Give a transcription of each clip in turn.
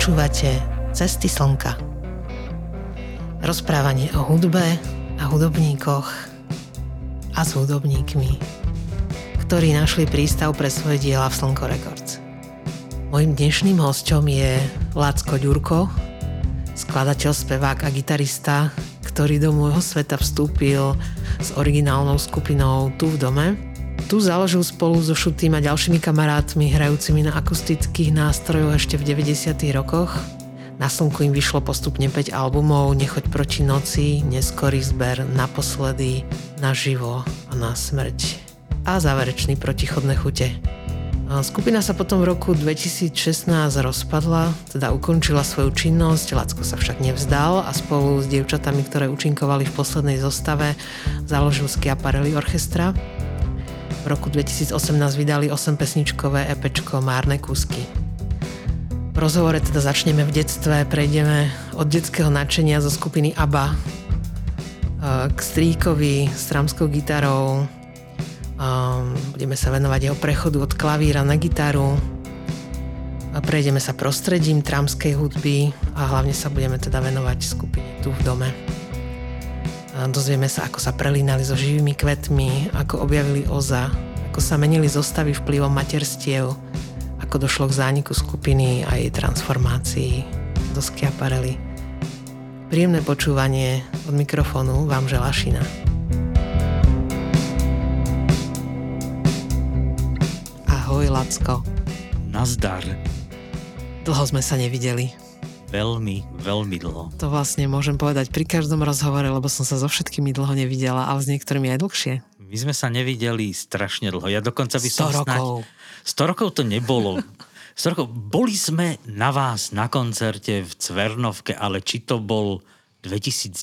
Počúvate Cesty slnka. Rozprávanie o hudbe a hudobníkoch a s hudobníkmi, ktorí našli prístav pre svoje diela v Slnko Records. Mojím dnešným hostom je Lacko Ďurko, skladateľ, spevák a gitarista, ktorý do môjho sveta vstúpil s originálnou skupinou Tu v dome – tu založil spolu so Šutým a ďalšími kamarátmi hrajúcimi na akustických nástrojoch ešte v 90. rokoch. Na slnku im vyšlo postupne 5 albumov Nechoď proti noci, Neskorý zber, Naposledy, Naživo a Na smrť a záverečný Protichodné chute. Skupina sa potom v roku 2016 rozpadla, teda ukončila svoju činnosť, Lacko sa však nevzdal a spolu s dievčatami, ktoré účinkovali v poslednej zostave, založil Schiaparelli Orchestra v roku 2018 vydali 8-pesničkové EPčko Márne kúsky. V rozhovore teda začneme v detstve, prejdeme od detského nadšenia zo skupiny ABBA eh, k strýkovi s tramskou gitarou, ehm, budeme sa venovať jeho prechodu od klavíra na gitaru, prejdeme sa prostredím tramskej hudby a hlavne sa budeme teda venovať skupine tu v dome. Dozvieme sa, ako sa prelínali so živými kvetmi, ako objavili oza, ako sa menili zostavy vplyvom materstiev, ako došlo k zániku skupiny a jej transformácii do Skiaparely. Príjemné počúvanie od mikrofónu vám želá Šina. Ahoj, Lacko. Nazdar. Dlho sme sa nevideli veľmi, veľmi dlho. To vlastne môžem povedať pri každom rozhovore, lebo som sa so všetkými dlho nevidela, ale s niektorými aj dlhšie. My sme sa nevideli strašne dlho. Ja dokonca by som 100 rokov. Snáď... 100 rokov to nebolo. 100 rokov. Boli sme na vás na koncerte v Cvernovke, ale či to bol 2019?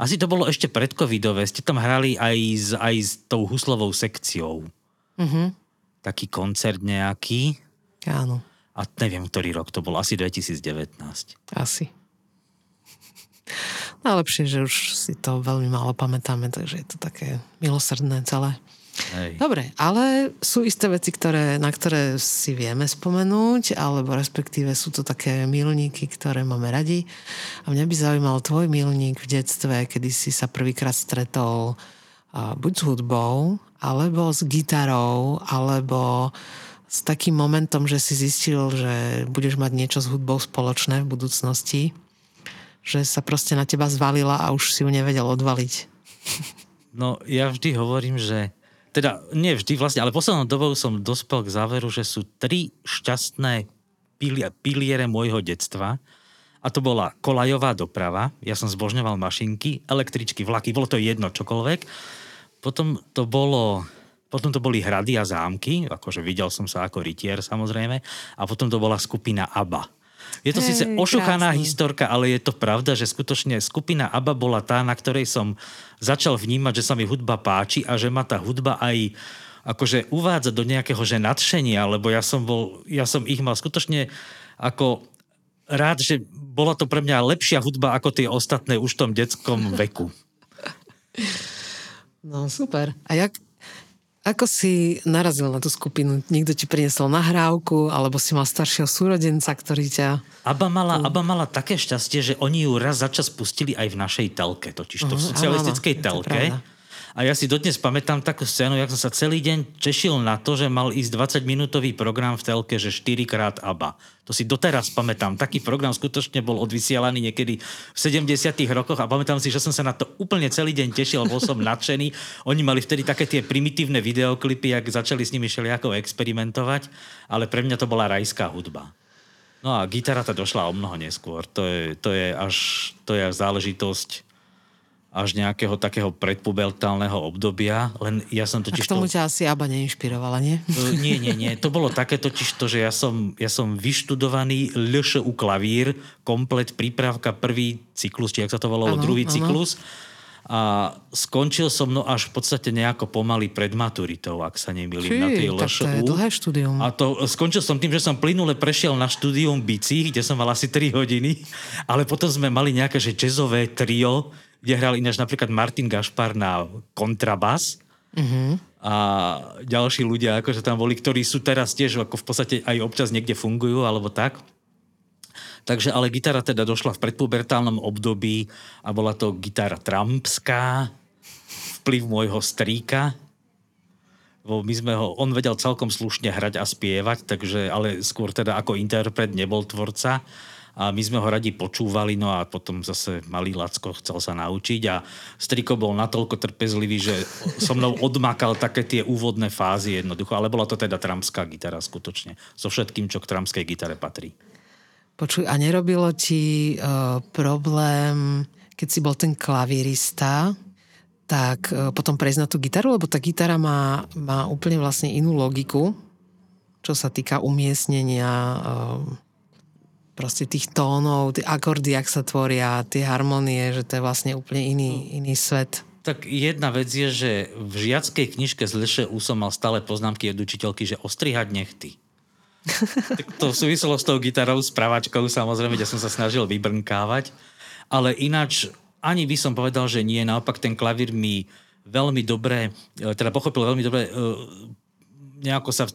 Asi to bolo ešte pred covidové. Ste tam hrali aj s, aj s tou huslovou sekciou. Mm-hmm. Taký koncert nejaký. Áno. A neviem, ktorý rok to bol, asi 2019. Asi. Najlepšie, že už si to veľmi málo pamätáme, takže je to také milosrdné celé. Hej. Dobre, ale sú isté veci, ktoré, na ktoré si vieme spomenúť, alebo respektíve sú to také milníky, ktoré máme radi. A mňa by zaujímal tvoj milník v detstve, kedy si sa prvýkrát stretol uh, buď s hudbou, alebo s gitarou, alebo s takým momentom, že si zistil, že budeš mať niečo s hudbou spoločné v budúcnosti, že sa proste na teba zvalila a už si ju nevedel odvaliť. No ja vždy hovorím, že teda nie vždy vlastne, ale poslednou dobou som dospel k záveru, že sú tri šťastné piliere môjho detstva. A to bola kolajová doprava, ja som zbožňoval mašinky, električky, vlaky, bolo to jedno čokoľvek. Potom to bolo potom to boli hrady a zámky, akože videl som sa ako rytier samozrejme, a potom to bola skupina ABBA. Je to Hej, síce ošuchaná historka, ale je to pravda, že skutočne skupina ABBA bola tá, na ktorej som začal vnímať, že sa mi hudba páči a že ma tá hudba aj akože uvádza do nejakého že nadšenia, lebo ja som, bol, ja som ich mal skutočne ako rád, že bola to pre mňa lepšia hudba ako tie ostatné už v tom detskom veku. No super. A jak, ako si narazil na tú skupinu? Niekto ti priniesol nahrávku, alebo si mal staršieho súrodenca, ktorý ťa... Aba mala, Aba mala také šťastie, že oni ju raz za čas pustili aj v našej telke, totiž to v socialistickej áno, telke. A ja si dodnes pamätám takú scénu, jak som sa celý deň tešil na to, že mal ísť 20-minútový program v telke, že 4 krát ABBA. To si doteraz pamätám. Taký program skutočne bol odvysielaný niekedy v 70 rokoch a pamätám si, že som sa na to úplne celý deň tešil, bol som nadšený. Oni mali vtedy také tie primitívne videoklipy, jak začali s nimi všelijako experimentovať, ale pre mňa to bola rajská hudba. No a gitara tá došla o mnoho neskôr. To je, to je až to je záležitosť až nejakého takého predpubertálneho obdobia, len ja som totiž... A k tomu to... ťa asi Aba neinšpirovala, nie? Nie, nie, nie. To bolo také totiž to, že ja som, ja som vyštudovaný LŠU klavír, komplet prípravka, prvý cyklus, či ak sa to volalo, ano, druhý ano. cyklus. A skončil som no až v podstate nejako pomaly pred maturitou, ak sa nemýlim, na tej LŠU. to je dlhé štúdium. A to skončil som tým, že som plynule prešiel na štúdium bicí, kde som mal asi 3 hodiny, ale potom sme mali nejaké že jazzové trio, kde hral ináč napríklad Martin Gašpar na kontrabas. Uh-huh. A ďalší ľudia, akože tam boli, ktorí sú teraz tiež ako v podstate aj občas niekde fungujú, alebo tak. Takže ale gitara teda došla v predpubertálnom období a bola to gitara trumpská, vplyv môjho strýka. My sme ho, on vedel celkom slušne hrať a spievať, takže, ale skôr teda ako interpret nebol tvorca a my sme ho radi počúvali, no a potom zase malý Lacko chcel sa naučiť a Striko bol natoľko trpezlivý, že so mnou odmakal také tie úvodné fázy jednoducho, ale bola to teda tramská gitara skutočne, so všetkým, čo k tramskej gitare patrí. Počuj, a nerobilo ti uh, problém, keď si bol ten klavírista, tak uh, potom prejsť na tú gitaru, lebo tá gitara má, má úplne vlastne inú logiku, čo sa týka umiestnenia uh, proste tých tónov, tie akordy, ak sa tvoria, tie harmonie, že to je vlastne úplne iný, iný svet. Tak jedna vec je, že v žiackej knižke z LŠU som mal stále poznámky od učiteľky, že ostrihať nechty. tak to súviselo s tou gitarou, s pravačkou samozrejme, kde som sa snažil vybrnkávať. Ale ináč ani by som povedal, že nie. Naopak ten klavír mi veľmi dobre, e, teda pochopil veľmi dobre, e, nejako sa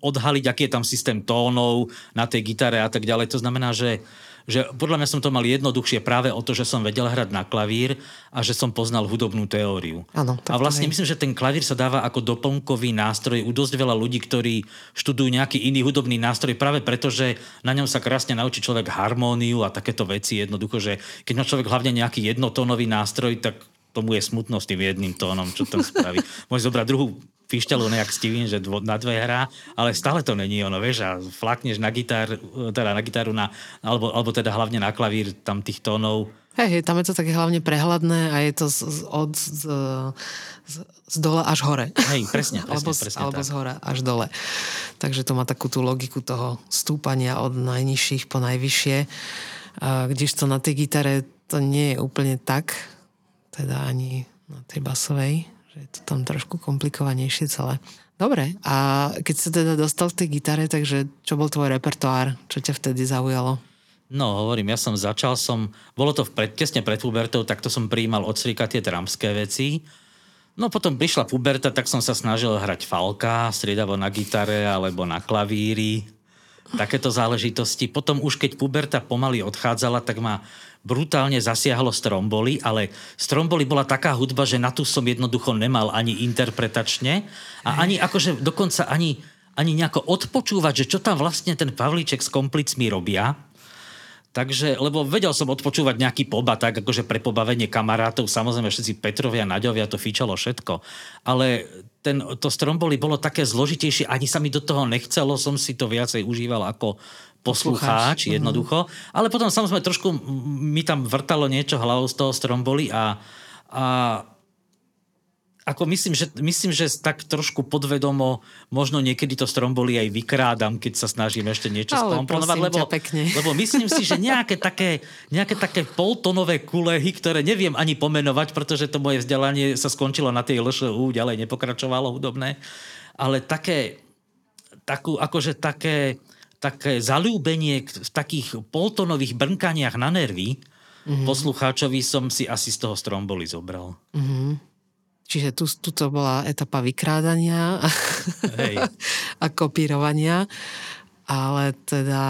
odhaliť, aký je tam systém tónov na tej gitare a tak ďalej. To znamená, že, že podľa mňa som to mal jednoduchšie práve o to, že som vedel hrať na klavír a že som poznal hudobnú teóriu. Ano, a vlastne myslím, že ten klavír sa dáva ako doplnkový nástroj u dosť veľa ľudí, ktorí študujú nejaký iný hudobný nástroj práve preto, že na ňom sa krásne naučí človek harmóniu a takéto veci jednoducho, že keď má človek hlavne nejaký jednotónový nástroj, tak tomu je smutno s tým jedným tónom, čo tam spraví. Môže zobrať druhú pišťalu nejak Steven, že dvo, na dve hrá, ale stále to není ono, vieš, a flakneš na gitár, teda na gitaru, na, alebo, alebo teda hlavne na klavír tam tých tónov. Hej, tam je to také hlavne prehľadné a je to z, z, od z, z, z dole až hore. Hej, presne, presne, alebo, presne alebo tak. z hora až dole. Takže to má takú tú logiku toho stúpania od najnižších po najvyššie. Kdežto na tej gitare to nie je úplne tak, teda ani na tej basovej že je to tam trošku komplikovanejšie celé. Dobre, a keď sa teda dostal v tej gitare, takže čo bol tvoj repertoár? Čo ťa vtedy zaujalo? No, hovorím, ja som začal som, bolo to pred, tesne pred pubertou, takto som prijímal od strika tie tramské veci. No potom prišla puberta, tak som sa snažil hrať falka, striedavo na gitare alebo na klavíri, takéto záležitosti. Potom už keď puberta pomaly odchádzala, tak ma brutálne zasiahlo Stromboli, ale Stromboli bola taká hudba, že na tú som jednoducho nemal ani interpretačne a ani akože dokonca ani, ani nejako odpočúvať, že čo tam vlastne ten Pavlíček s komplicmi robia. Takže, lebo vedel som odpočúvať nejaký poba, tak akože pre pobavenie kamarátov, samozrejme všetci Petrovia, Naďovia, to fičalo všetko. Ale ten, to Stromboli bolo také zložitejšie, ani sa mi do toho nechcelo, som si to viacej užíval ako poslucháč, mhm. jednoducho. Mm-hmm. Ale potom samozrejme trošku mi tam vrtalo niečo hlavou z toho stromboli a, a ako myslím že, myslím, že tak trošku podvedomo možno niekedy to stromboli aj vykrádam, keď sa snažím ešte niečo skomponovať, lebo, lebo myslím si, že nejaké také, nejaké také poltonové kulehy, ktoré neviem ani pomenovať, pretože to moje vzdelanie sa skončilo na tej LŠU, ďalej nepokračovalo hudobné, ale také, takú, akože také, také zalúbenie v takých poltonových brnkaniach na nervy mm-hmm. poslucháčovi som si asi z toho stromboli zobral. Mm-hmm. Čiže tu, tu to bola etapa vykrádania Hej. a kopírovania, ale teda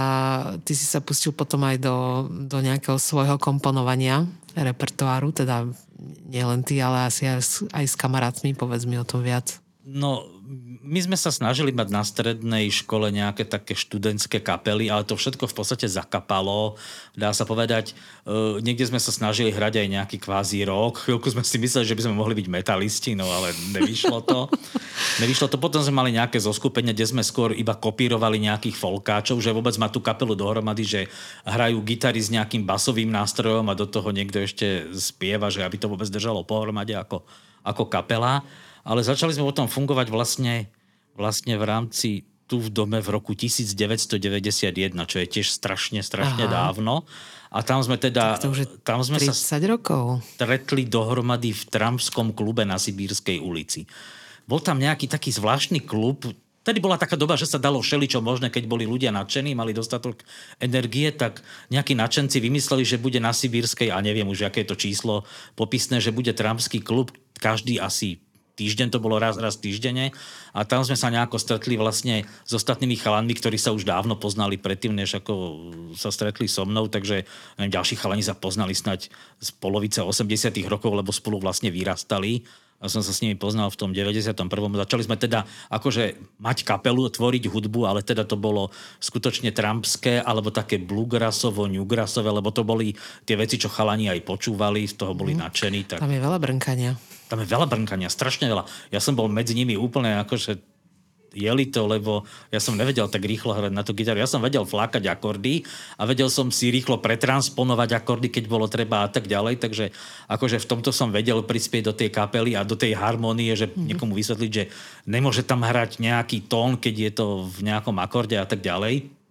ty si sa pustil potom aj do, do nejakého svojho komponovania repertoáru, teda nielen ty, ale asi aj, aj s kamarátmi, povedz mi o tom viac. No, my sme sa snažili mať na strednej škole nejaké také študentské kapely, ale to všetko v podstate zakapalo. Dá sa povedať, uh, niekde sme sa snažili hrať aj nejaký kvázi rok. Chvíľku sme si mysleli, že by sme mohli byť metalisti, no ale nevyšlo to. nevyšlo to. Potom sme mali nejaké zoskupenie, kde sme skôr iba kopírovali nejakých folkáčov, že vôbec má tú kapelu dohromady, že hrajú gitary s nejakým basovým nástrojom a do toho niekto ešte spieva, že aby to vôbec držalo pohromade ako, ako kapela ale začali sme potom fungovať vlastne, vlastne v rámci tu v dome v roku 1991, čo je tiež strašne, strašne Aha. dávno. A tam sme teda... Tak to už je tam sme 30 sa rokov. stretli dohromady v Tramskom klube na Sibírskej ulici. Bol tam nejaký taký zvláštny klub, Tedy bola taká doba, že sa dalo všeličo možné, keď boli ľudia nadšení, mali dostatok energie, tak nejakí nadšenci vymysleli, že bude na Sibírskej, a neviem už, aké je to číslo popisné, že bude tramský klub, každý asi týždeň, to bolo raz, raz týždenne a tam sme sa nejako stretli vlastne s ostatnými chalanmi, ktorí sa už dávno poznali predtým, než ako sa stretli so mnou, takže neviem, ďalší chalani sa poznali snať z polovice 80 rokov, lebo spolu vlastne vyrastali a som sa s nimi poznal v tom 91. Začali sme teda akože mať kapelu, tvoriť hudbu, ale teda to bolo skutočne trampské, alebo také bluegrassovo, newgrassové, lebo to boli tie veci, čo chalani aj počúvali, z toho boli mm. nadšení. Tak... Tam je veľa brnkania. Tam je veľa brnkania, strašne veľa. Ja som bol medzi nimi úplne akože jeli to, lebo ja som nevedel tak rýchlo hrať na tú gitaru. Ja som vedel flákať akordy a vedel som si rýchlo pretransponovať akordy, keď bolo treba a tak ďalej. Takže akože v tomto som vedel prispieť do tej kapely a do tej harmonie, že mm-hmm. niekomu vysvetliť, že nemôže tam hrať nejaký tón, keď je to v nejakom akorde a tak ďalej.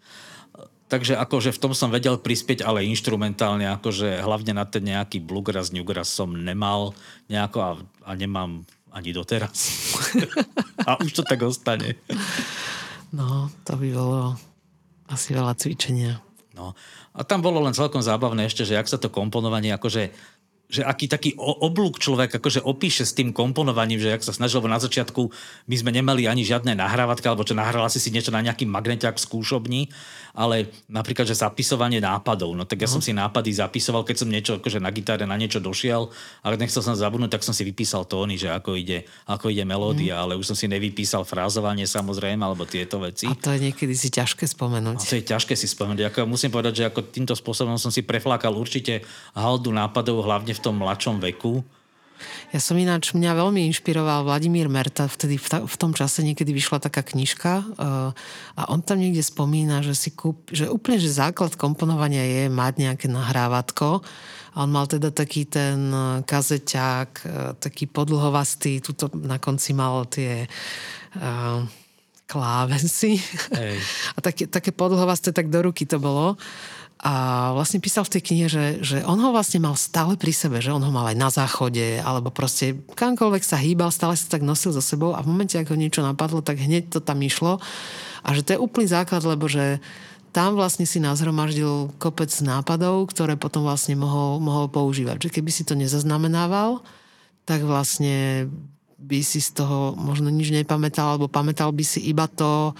Takže akože v tom som vedel prispieť, ale instrumentálne, akože hlavne na ten nejaký bluegrass, newgrass som nemal nejako a, a nemám ani doteraz. A už to tak ostane. No, to by bolo asi veľa cvičenia. No. A tam bolo len celkom zábavné ešte, že ak sa to komponovanie akože že aký taký oblúk človek akože opíše s tým komponovaním, že ak sa snažil, na začiatku my sme nemali ani žiadne nahrávatky, alebo čo nahrala si si niečo na nejaký magneťák v skúšobni, ale napríklad, že zapisovanie nápadov. No tak ja uh-huh. som si nápady zapisoval, keď som niečo akože na gitare na niečo došiel, ale nechcel som zabudnúť, tak som si vypísal tóny, že ako ide, ako ide melódia, uh-huh. ale už som si nevypísal frázovanie samozrejme, alebo tieto veci. A to je niekedy si ťažké spomenúť. A to je ťažké si spomenúť. Ako musím povedať, že ako týmto spôsobom som si preflákal určite haldu nápadov, hlavne v tom mladšom veku. Ja som ináč, mňa veľmi inšpiroval Vladimír Merta, vtedy v, ta, v tom čase niekedy vyšla taká knižka uh, a on tam niekde spomína, že si kúp, že úplne, že základ komponovania je mať nejaké nahrávatko a on mal teda taký ten eh, kazeťák, uh, taký podlhovastý, tuto na konci mal tie uh, klávesy. A také, také podlhovasté, tak do ruky to bolo. A vlastne písal v tej knihe, že, že on ho vlastne mal stále pri sebe, že on ho mal aj na záchode, alebo proste kamkoľvek sa hýbal, stále sa tak nosil so sebou a v momente, ako niečo napadlo, tak hneď to tam išlo. A že to je úplný základ, lebo že tam vlastne si nazhromaždil kopec nápadov, ktoré potom vlastne mohol, mohol používať. Že keby si to nezaznamenával, tak vlastne by si z toho možno nič nepamätal, alebo pamätal by si iba to,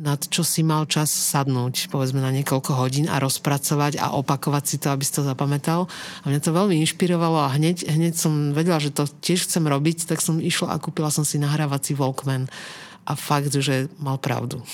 nad čo si mal čas sadnúť, povedzme na niekoľko hodín a rozpracovať a opakovať si to, aby si to zapamätal. A mňa to veľmi inšpirovalo a hneď, hneď som vedela, že to tiež chcem robiť, tak som išla a kúpila som si nahrávací Walkman. A fakt, že mal pravdu.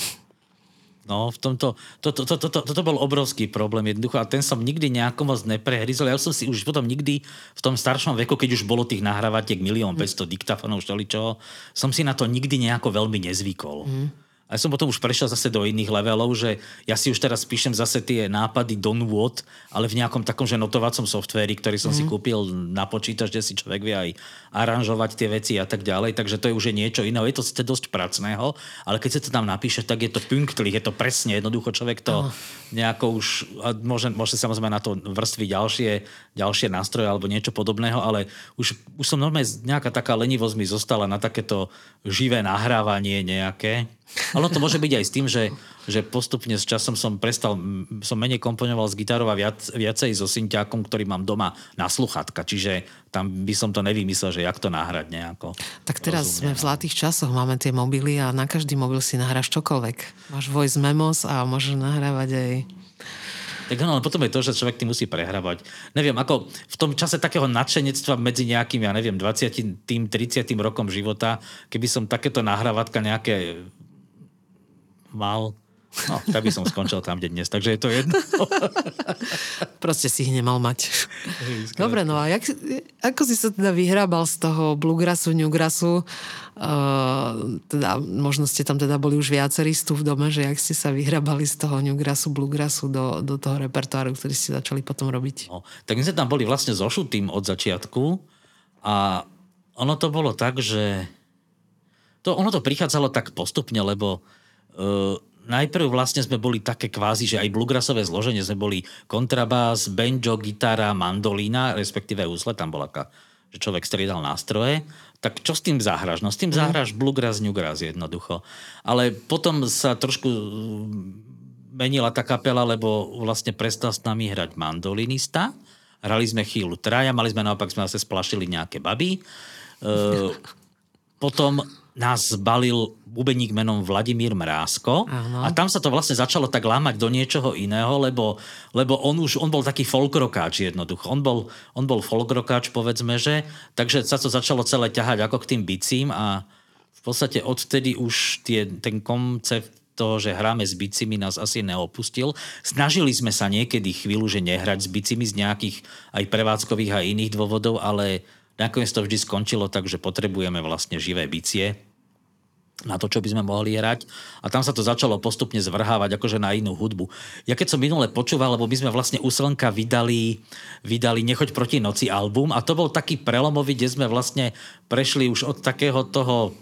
No, v tomto, to, to, to, to, to, toto bol obrovský problém jednoducho a ten som nikdy nejako moc neprehryzol. Ja som si už potom nikdy v tom staršom veku, keď už bolo tých nahrávatiek milión 500 mm. diktafónov, čoho, som si na to nikdy nejako veľmi nezvykol. Mm. A ja som potom už prešiel zase do iných levelov, že ja si už teraz píšem zase tie nápady Don Wood, ale v nejakom takom, že notovacom softvéri, ktorý som mm. si mhm. kúpil na počítač, kde si človek vie aj aranžovať tie veci a tak ďalej, takže to je už niečo iné. Je to sice dosť pracného, ale keď sa to tam napíše, tak je to punktlich, je to presne, jednoducho človek to oh. nejako už, môže, môže samozrejme na to vrstviť ďalšie, ďalšie nástroje alebo niečo podobného, ale už, už som normálne nejaká taká lenivosť mi zostala na takéto živé nahrávanie nejaké ale to môže byť aj s tým, že, že postupne s časom som prestal, som menej komponoval s gitarou a viac, viacej so synťákom, ktorý mám doma na sluchatka, čiže tam by som to nevymyslel, že jak to nahrať nejako. Tak teraz rozumne. sme v no. zlatých časoch, máme tie mobily a na každý mobil si nahráš čokoľvek. Máš voice memos a môžeš nahrávať aj tak no, potom je to, že človek tým musí prehrávať. Neviem, ako v tom čase takého nadšenectva medzi nejakým, ja neviem, 20. tým 30. rokom života, keby som takéto nahrávatka nejaké mal, no, tak by som skončil tam, kde dnes, takže je to jedno. Proste si ich nemal mať. Dobre, no a jak, ako si sa teda vyhrábal z toho bluegrassu, newgrassu? Uh, teda, možno ste tam teda boli už viacerí tu v dome, že jak ste sa vyhrábali z toho newgrassu, bluegrassu do, do toho repertoáru, ktorý ste začali potom robiť? No, tak my sme tam boli vlastne zošutým od začiatku a ono to bolo tak, že to, ono to prichádzalo tak postupne, lebo Uh, najprv vlastne sme boli také kvázi, že aj bluegrassové zloženie sme boli kontrabás, banjo, gitara, mandolína, respektíve úsle, tam bola ka, že človek striedal nástroje. Tak čo s tým zahraš? No s tým mm. zahraš bluegrass, newgrass jednoducho. Ale potom sa trošku menila tá kapela, lebo vlastne prestal s nami hrať mandolinista. Hrali sme chvíľu traja, mali sme naopak, sme zase splašili nejaké baby. Uh, potom nás zbalil bubeník menom Vladimír Mrázko Áno. a tam sa to vlastne začalo tak lámať do niečoho iného, lebo, lebo on už on bol taký folkrokáč jednoducho. On bol, on bol folkrokáč, povedzme, že, takže sa to začalo celé ťahať ako k tým bicím a v podstate odtedy už tie, ten koncept toho, že hráme s bicimi, nás asi neopustil. Snažili sme sa niekedy chvíľu, že nehrať s bicimi z nejakých aj prevádzkových a iných dôvodov, ale nakoniec to vždy skončilo tak, že potrebujeme vlastne živé bicie na to, čo by sme mohli hrať. A tam sa to začalo postupne zvrhávať akože na inú hudbu. Ja keď som minule počúval, lebo my sme vlastne u Slnka vydali, vydali Nechoď proti noci album a to bol taký prelomový, kde sme vlastne prešli už od takého toho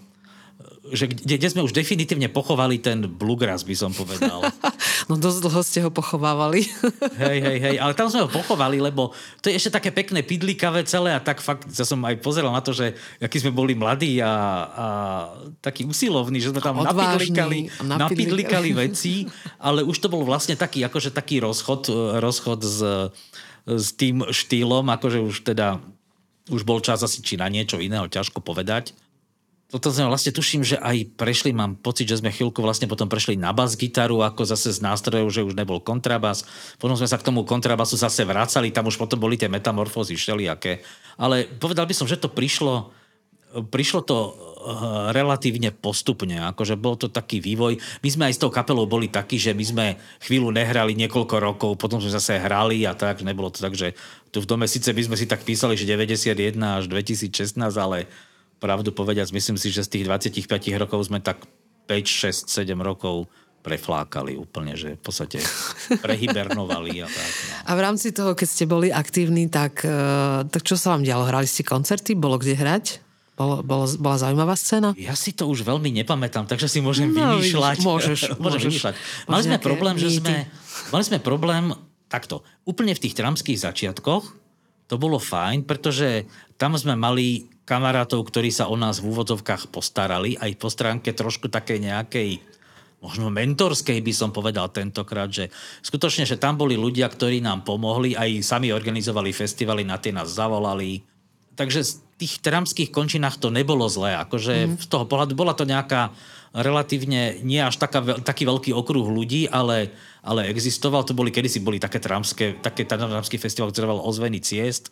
že kde, kde sme už definitívne pochovali ten bluegrass, by som povedal. No dosť dlho ste ho pochovávali. Hej, hej, hej, ale tam sme ho pochovali, lebo to je ešte také pekné pidlikavé celé a tak fakt, ja som aj pozeral na to, že aký sme boli mladí a, a taký usilovní, že sme tam napidlikali, napidlikali. napidlikali veci, ale už to bol vlastne taký, akože taký rozchod, rozchod s, s tým štýlom, akože už teda už bol čas asi či na niečo iného, ťažko povedať toto sme vlastne tuším, že aj prešli, mám pocit, že sme chvíľku vlastne potom prešli na bas gitaru, ako zase z nástrojov, že už nebol kontrabas. Potom sme sa k tomu kontrabasu zase vracali, tam už potom boli tie metamorfózy všelijaké. Ale povedal by som, že to prišlo, prišlo to eh, relatívne postupne, akože bol to taký vývoj. My sme aj s tou kapelou boli takí, že my sme chvíľu nehrali niekoľko rokov, potom sme zase hrali a tak, nebolo to tak, že tu v dome síce by sme si tak písali, že 91 až 2016, ale pravdu povediac, myslím si, že z tých 25 rokov sme tak 5, 6, 7 rokov preflákali úplne, že v podstate prehibernovali a tak. No. A v rámci toho, keď ste boli aktívni, tak, eh, tak čo sa vám dialo? Hrali ste koncerty? Bolo kde hrať? Bolo, bolo, bola zaujímavá scéna? Ja si to už veľmi nepamätám, takže si môžem No, vymýšľať. môžeš, môžem môžeš. vymýšľať. Mali sme problém, že mýty? sme, mali sme problém takto. Úplne v tých tramských začiatkoch to bolo fajn, pretože tam sme mali kamarátov, ktorí sa o nás v úvodzovkách postarali, aj po stránke trošku takej nejakej možno mentorskej by som povedal tentokrát, že skutočne, že tam boli ľudia, ktorí nám pomohli, aj sami organizovali festivaly, na tie nás zavolali. Takže z tých tramských končinách to nebolo zlé. Akože mm. z toho pohľadu bola to nejaká relatívne, nie až taká, taký veľký okruh ľudí, ale, ale existoval. To boli, kedysi boli také tramské, také tramský festival, ktorý volal Ozvený ciest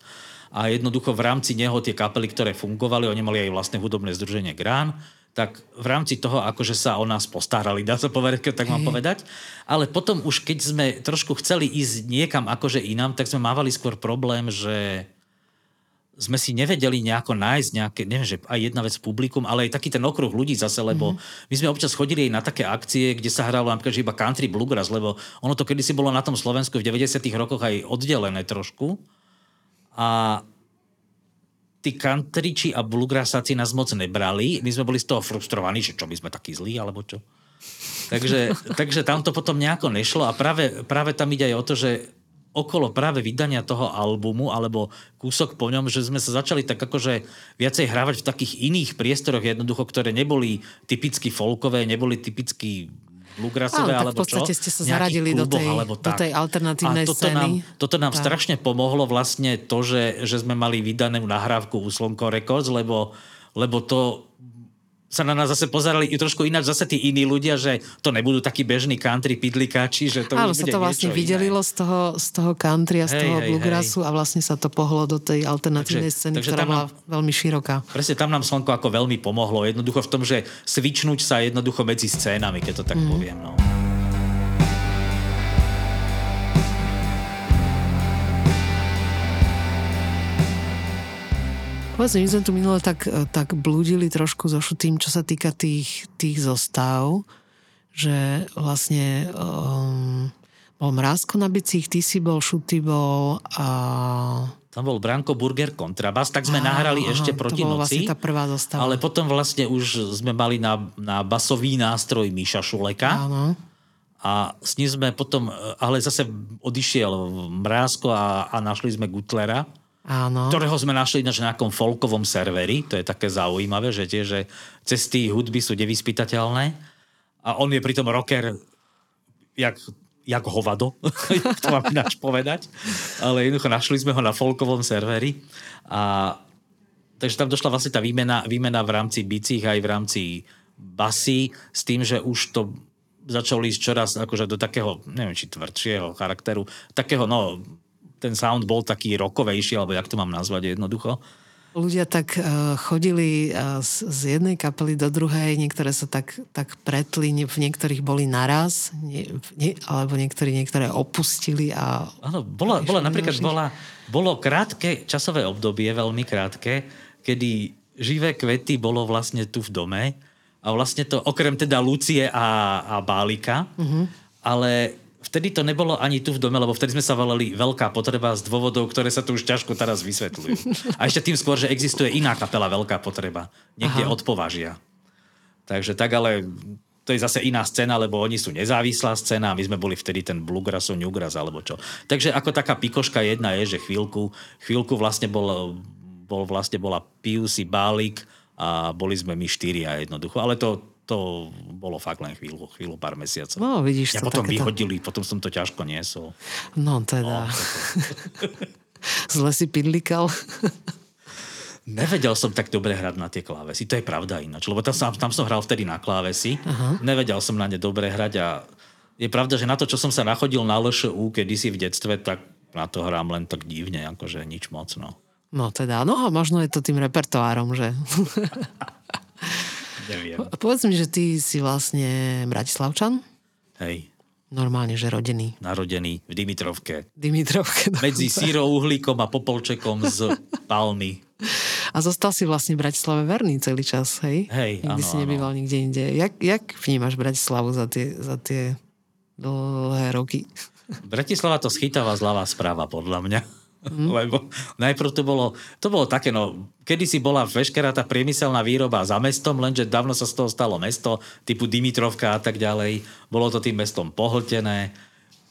a jednoducho v rámci neho tie kapely, ktoré fungovali, oni mali aj vlastné hudobné združenie Grán, tak v rámci toho akože sa o nás postarali, dá sa povedať, keď tak mám povedať. Ale potom už keď sme trošku chceli ísť niekam akože inám, tak sme mávali skôr problém, že sme si nevedeli nejako nájsť nejaké, neviem, že aj jedna vec publikum, ale aj taký ten okruh ľudí zase, lebo mm-hmm. my sme občas chodili aj na také akcie, kde sa hralo napríklad iba country bluegrass, lebo ono to kedysi bolo na tom Slovensku v 90 rokoch aj oddelené trošku. A tí countryči a bluegrassáci nás moc nebrali. My sme boli z toho frustrovaní, že čo my sme takí zlí, alebo čo. Takže, takže tam to potom nejako nešlo a práve, práve tam ide aj o to, že okolo práve vydania toho albumu alebo kúsok po ňom, že sme sa začali tak akože viacej hrávať v takých iných priestoroch jednoducho, ktoré neboli typicky folkové, neboli typicky bluegrassové Áno, alebo v podstate čo, ste sa zaradili do kluboch tej- alebo do tak. tej alternatívnej a toto scény. Nám, toto nám Tak. strašne pomohlo vlastne to, že, že sme mali vydanú nahrávku u Slonko Records, lebo, lebo to sa na nás zase pozerali i trošku ináč zase tí iní ľudia, že to nebudú takí bežní country pidlikáči, že to Áno, sa to vlastne vydelilo z toho, z toho country a z Hej, toho hej, bluegrassu a vlastne sa to pohlo do tej alternatívnej Takže- scény, takže ktorá bola veľmi široká. Presne tam nám Slnko ako veľmi pomohlo. Jednoducho v tom, že svičnúť sa jednoducho medzi scénami, keď to tak mm. poviem. No. Mi, my sme tu minule tak, e, tak blúdili trošku so šutým, čo sa týka tých, tých zostav, že vlastne um, bol Mrázko na bicích, ty si bol, Šuty bol a... Tam bol Branko Burger kontrabas, tak sme Á, nahrali aha, ešte proti to noci. vlastne tá prvá zostava. Ale potom vlastne už sme mali na, na basový nástroj Míša Šuleka. Áno. A s ním sme potom, ale zase odišiel Mrázko a, a našli sme Gutlera, Áno. ktorého sme našli na nejakom folkovom serveri. To je také zaujímavé, že tie, že cesty hudby sú nevyspytateľné. A on je pritom rocker jak, jak hovado, to mám ináč povedať. Ale jednoducho našli sme ho na folkovom serveri a takže tam došla vlastne tá výmena, výmena v rámci bicích aj v rámci basy s tým, že už to začalo ísť čoraz akože do takého, neviem, či tvrdšieho charakteru, takého, no, ten sound bol taký rokovejší, alebo jak to mám nazvať jednoducho. Ľudia tak uh, chodili uh, z, z jednej kapely do druhej, niektoré sa tak, tak pretli, v niektorých boli naraz, nie, nie, alebo niektorí niektoré opustili a... Áno, bola, bola napríklad bola, bolo krátke časové obdobie, veľmi krátke, kedy živé kvety bolo vlastne tu v dome a vlastne to, okrem teda Lucie a, a Bálika, uh-huh. ale vtedy to nebolo ani tu v dome, lebo vtedy sme sa volali Veľká potreba z dôvodov, ktoré sa tu už ťažko teraz vysvetľujú. A ešte tým skôr, že existuje iná kapela Veľká potreba. Niekde Aha. od považia. Takže tak ale to je zase iná scéna, lebo oni sú nezávislá scéna a my sme boli vtedy ten bluegrass, newgrass alebo čo. Takže ako taká pikoška jedna je, že chvíľku, chvíľku vlastne bol, bol vlastne bola Piusy, Bálik a boli sme my štyria jednoducho. Ale to, to bolo fakt len chvíľu, chvíľu, pár mesiacov. No, vidíš ja to. potom takéto... vyhodili, potom som to ťažko niesol. No, teda. No, Zle si pidlikal. Nevedel som tak dobre hrať na tie klávesy, to je pravda ináč, lebo tam som, tam som hral vtedy na klávesy, Aha. nevedel som na ne dobre hrať a je pravda, že na to, čo som sa nachodil na LŠU kedysi v detstve, tak na to hrám len tak divne, akože nič moc, no. No teda, no a možno je to tým repertoárom, že... Neviem. Po, povedz mi, že ty si vlastne Bratislavčan? Hej. Normálne, že rodený. Narodený v Dimitrovke. Dimitrovke. Medzi sírou uhlíkom a popolčekom z palmy. A zostal si vlastne v Bratislave verný celý čas, hej? Hej, Nikdy áno, si nebýval áno. nikde inde. Jak, jak vnímaš Bratislavu za tie, za tie dlhé roky? Bratislava to schytáva zľava správa, podľa mňa. Mm. Lebo najprv to bolo, to bolo také, no, kedysi bola veškerá tá priemyselná výroba za mestom, lenže dávno sa z toho stalo mesto, typu Dimitrovka a tak ďalej. Bolo to tým mestom pohltené.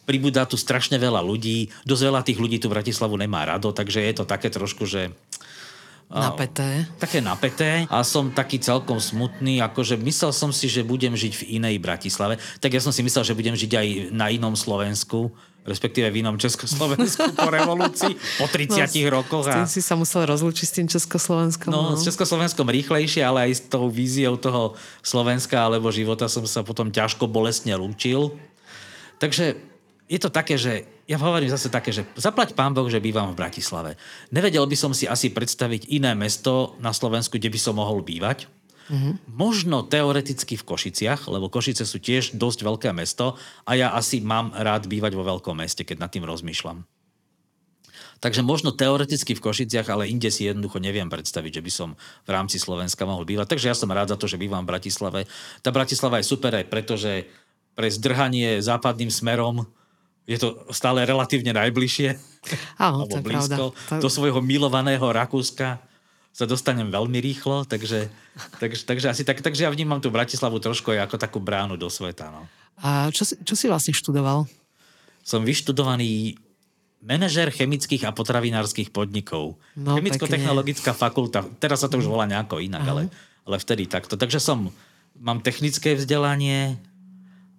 Pribúda tu strašne veľa ľudí. Dosť veľa tých ľudí tu v Bratislavu nemá rado, takže je to také trošku, že Napeté. Také napeté a som taký celkom smutný, akože myslel som si, že budem žiť v inej Bratislave, tak ja som si myslel, že budem žiť aj na inom Slovensku, respektíve v inom Československu po revolúcii, po 30 no, rokoch. A... Si sa musel rozlúčiť s tým Československom. No, no, s Československom rýchlejšie, ale aj s tou víziou toho Slovenska alebo života som sa potom ťažko bolestne lúčil. Takže je to také, že ja hovorím zase také, že zaplať pán Boh, že bývam v Bratislave. Nevedel by som si asi predstaviť iné mesto na Slovensku, kde by som mohol bývať Mm-hmm. Možno teoreticky v Košiciach, lebo Košice sú tiež dosť veľké mesto a ja asi mám rád bývať vo veľkom meste, keď nad tým rozmýšľam. Takže možno teoreticky v Košiciach, ale inde si jednoducho neviem predstaviť, že by som v rámci Slovenska mohol bývať. Takže ja som rád za to, že bývam v Bratislave. Tá Bratislava je super aj preto, že pre zdrhanie západným smerom je to stále relatívne najbližšie. Áno, to je blízko, pravda. Do svojho milovaného Rakúska sa dostanem veľmi rýchlo, takže, takže, takže, asi tak, takže ja vnímam tú Bratislavu trošku aj ako takú bránu do sveta. No. A čo, čo si vlastne študoval? Som vyštudovaný manažer chemických a potravinárskych podnikov. No, Chemicko-technologická fakulta, teraz sa to už volá nejako inak, ale, ale vtedy takto. Takže som, mám technické vzdelanie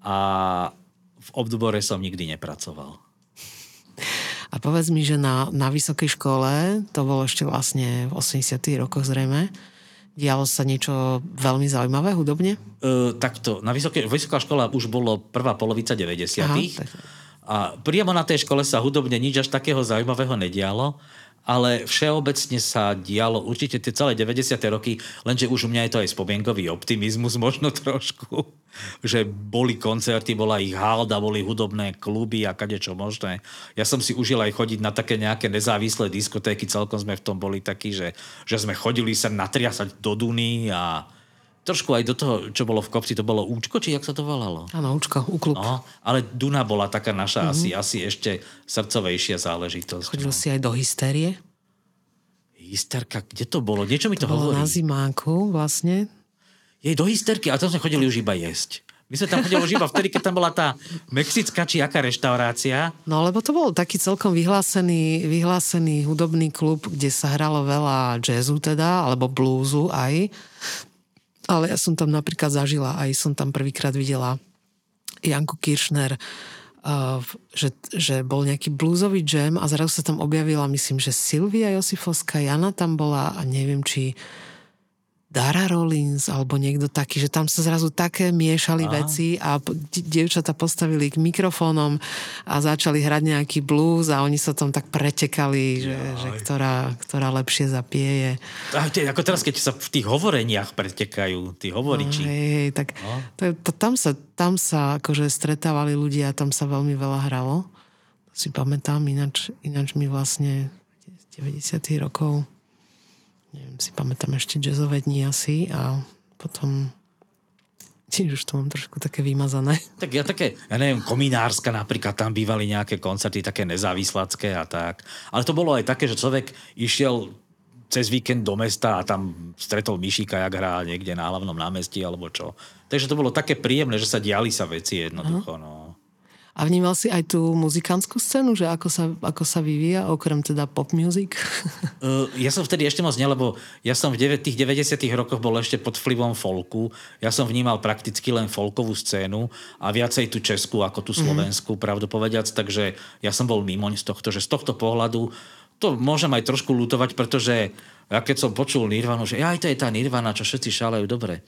a v obdobore som nikdy nepracoval. A povedz mi, že na, na vysokej škole, to bolo ešte vlastne v 80 rokoch zrejme, dialo sa niečo veľmi zaujímavé hudobne? Uh, takto, na vysoké, vysoká škola už bolo prvá polovica 90 Aha, tak... A priamo na tej škole sa hudobne nič až takého zaujímavého nedialo ale všeobecne sa dialo určite tie celé 90. roky, lenže už u mňa je to aj spomienkový optimizmus možno trošku, že boli koncerty, bola ich halda, boli hudobné kluby a kadečo možné. Ja som si užil aj chodiť na také nejaké nezávislé diskotéky, celkom sme v tom boli takí, že, že sme chodili sa natriasať do Duny a trošku aj do toho, čo bolo v kopci, to bolo Účko, či jak sa to volalo? Áno, Účko, Uklub. No, ale Duna bola taká naša mm-hmm. asi, asi ešte srdcovejšia záležitosť. Chodil no. si aj do hystérie? Hysterka, kde to bolo? Niečo mi to, to hovorí. na zimánku vlastne. Jej do hysterky, a tam sme chodili už iba jesť. My sme tam chodili už iba vtedy, keď tam bola tá mexická či aká reštaurácia. No lebo to bol taký celkom vyhlásený, vyhlásený hudobný klub, kde sa hralo veľa jazzu teda, alebo blúzu aj. Ale ja som tam napríklad zažila, aj som tam prvýkrát videla Janku Kiršner uh, že, že bol nejaký bluesový jam a zrazu sa tam objavila, myslím, že Silvia Josifovská, Jana tam bola a neviem, či Dara Rollins alebo niekto taký, že tam sa zrazu také miešali Aha. veci a dievčata postavili k mikrofónom a začali hrať nejaký blues a oni sa tam tak pretekali, že, že ktorá, ktorá lepšie zapieje. A tie, ako teraz, keď sa v tých hovoreniach pretekajú, tí hovoriči. No, hej, hej, tak no. to, to, tam, sa, tam sa akože stretávali ľudia a tam sa veľmi veľa hralo. To si pamätám, ináč, ináč mi vlastne 90 rokov neviem, si pamätám ešte jazzové dni asi a potom tiež už to mám trošku také vymazané. Tak ja také, ja neviem, Kominárska napríklad, tam bývali nejaké koncerty také nezávislacké a tak. Ale to bolo aj také, že človek išiel cez víkend do mesta a tam stretol Mišika, jak hrá niekde na hlavnom námestí alebo čo. Takže to bolo také príjemné, že sa diali sa veci jednoducho. No. A vnímal si aj tú muzikantskú scénu, že ako sa, ako sa vyvíja, okrem teda pop music? Uh, ja som vtedy ešte moc ne, lebo ja som v tých 90 rokoch bol ešte pod vplyvom folku. Ja som vnímal prakticky len folkovú scénu a viacej tú českú ako tú mhm. slovenskú, mm-hmm. pravdu povediac. Takže ja som bol mimo z tohto, že z tohto pohľadu to môžem aj trošku lutovať, pretože ja keď som počul Nirvanu, že aj to je tá Nirvana, čo všetci šálejú, dobre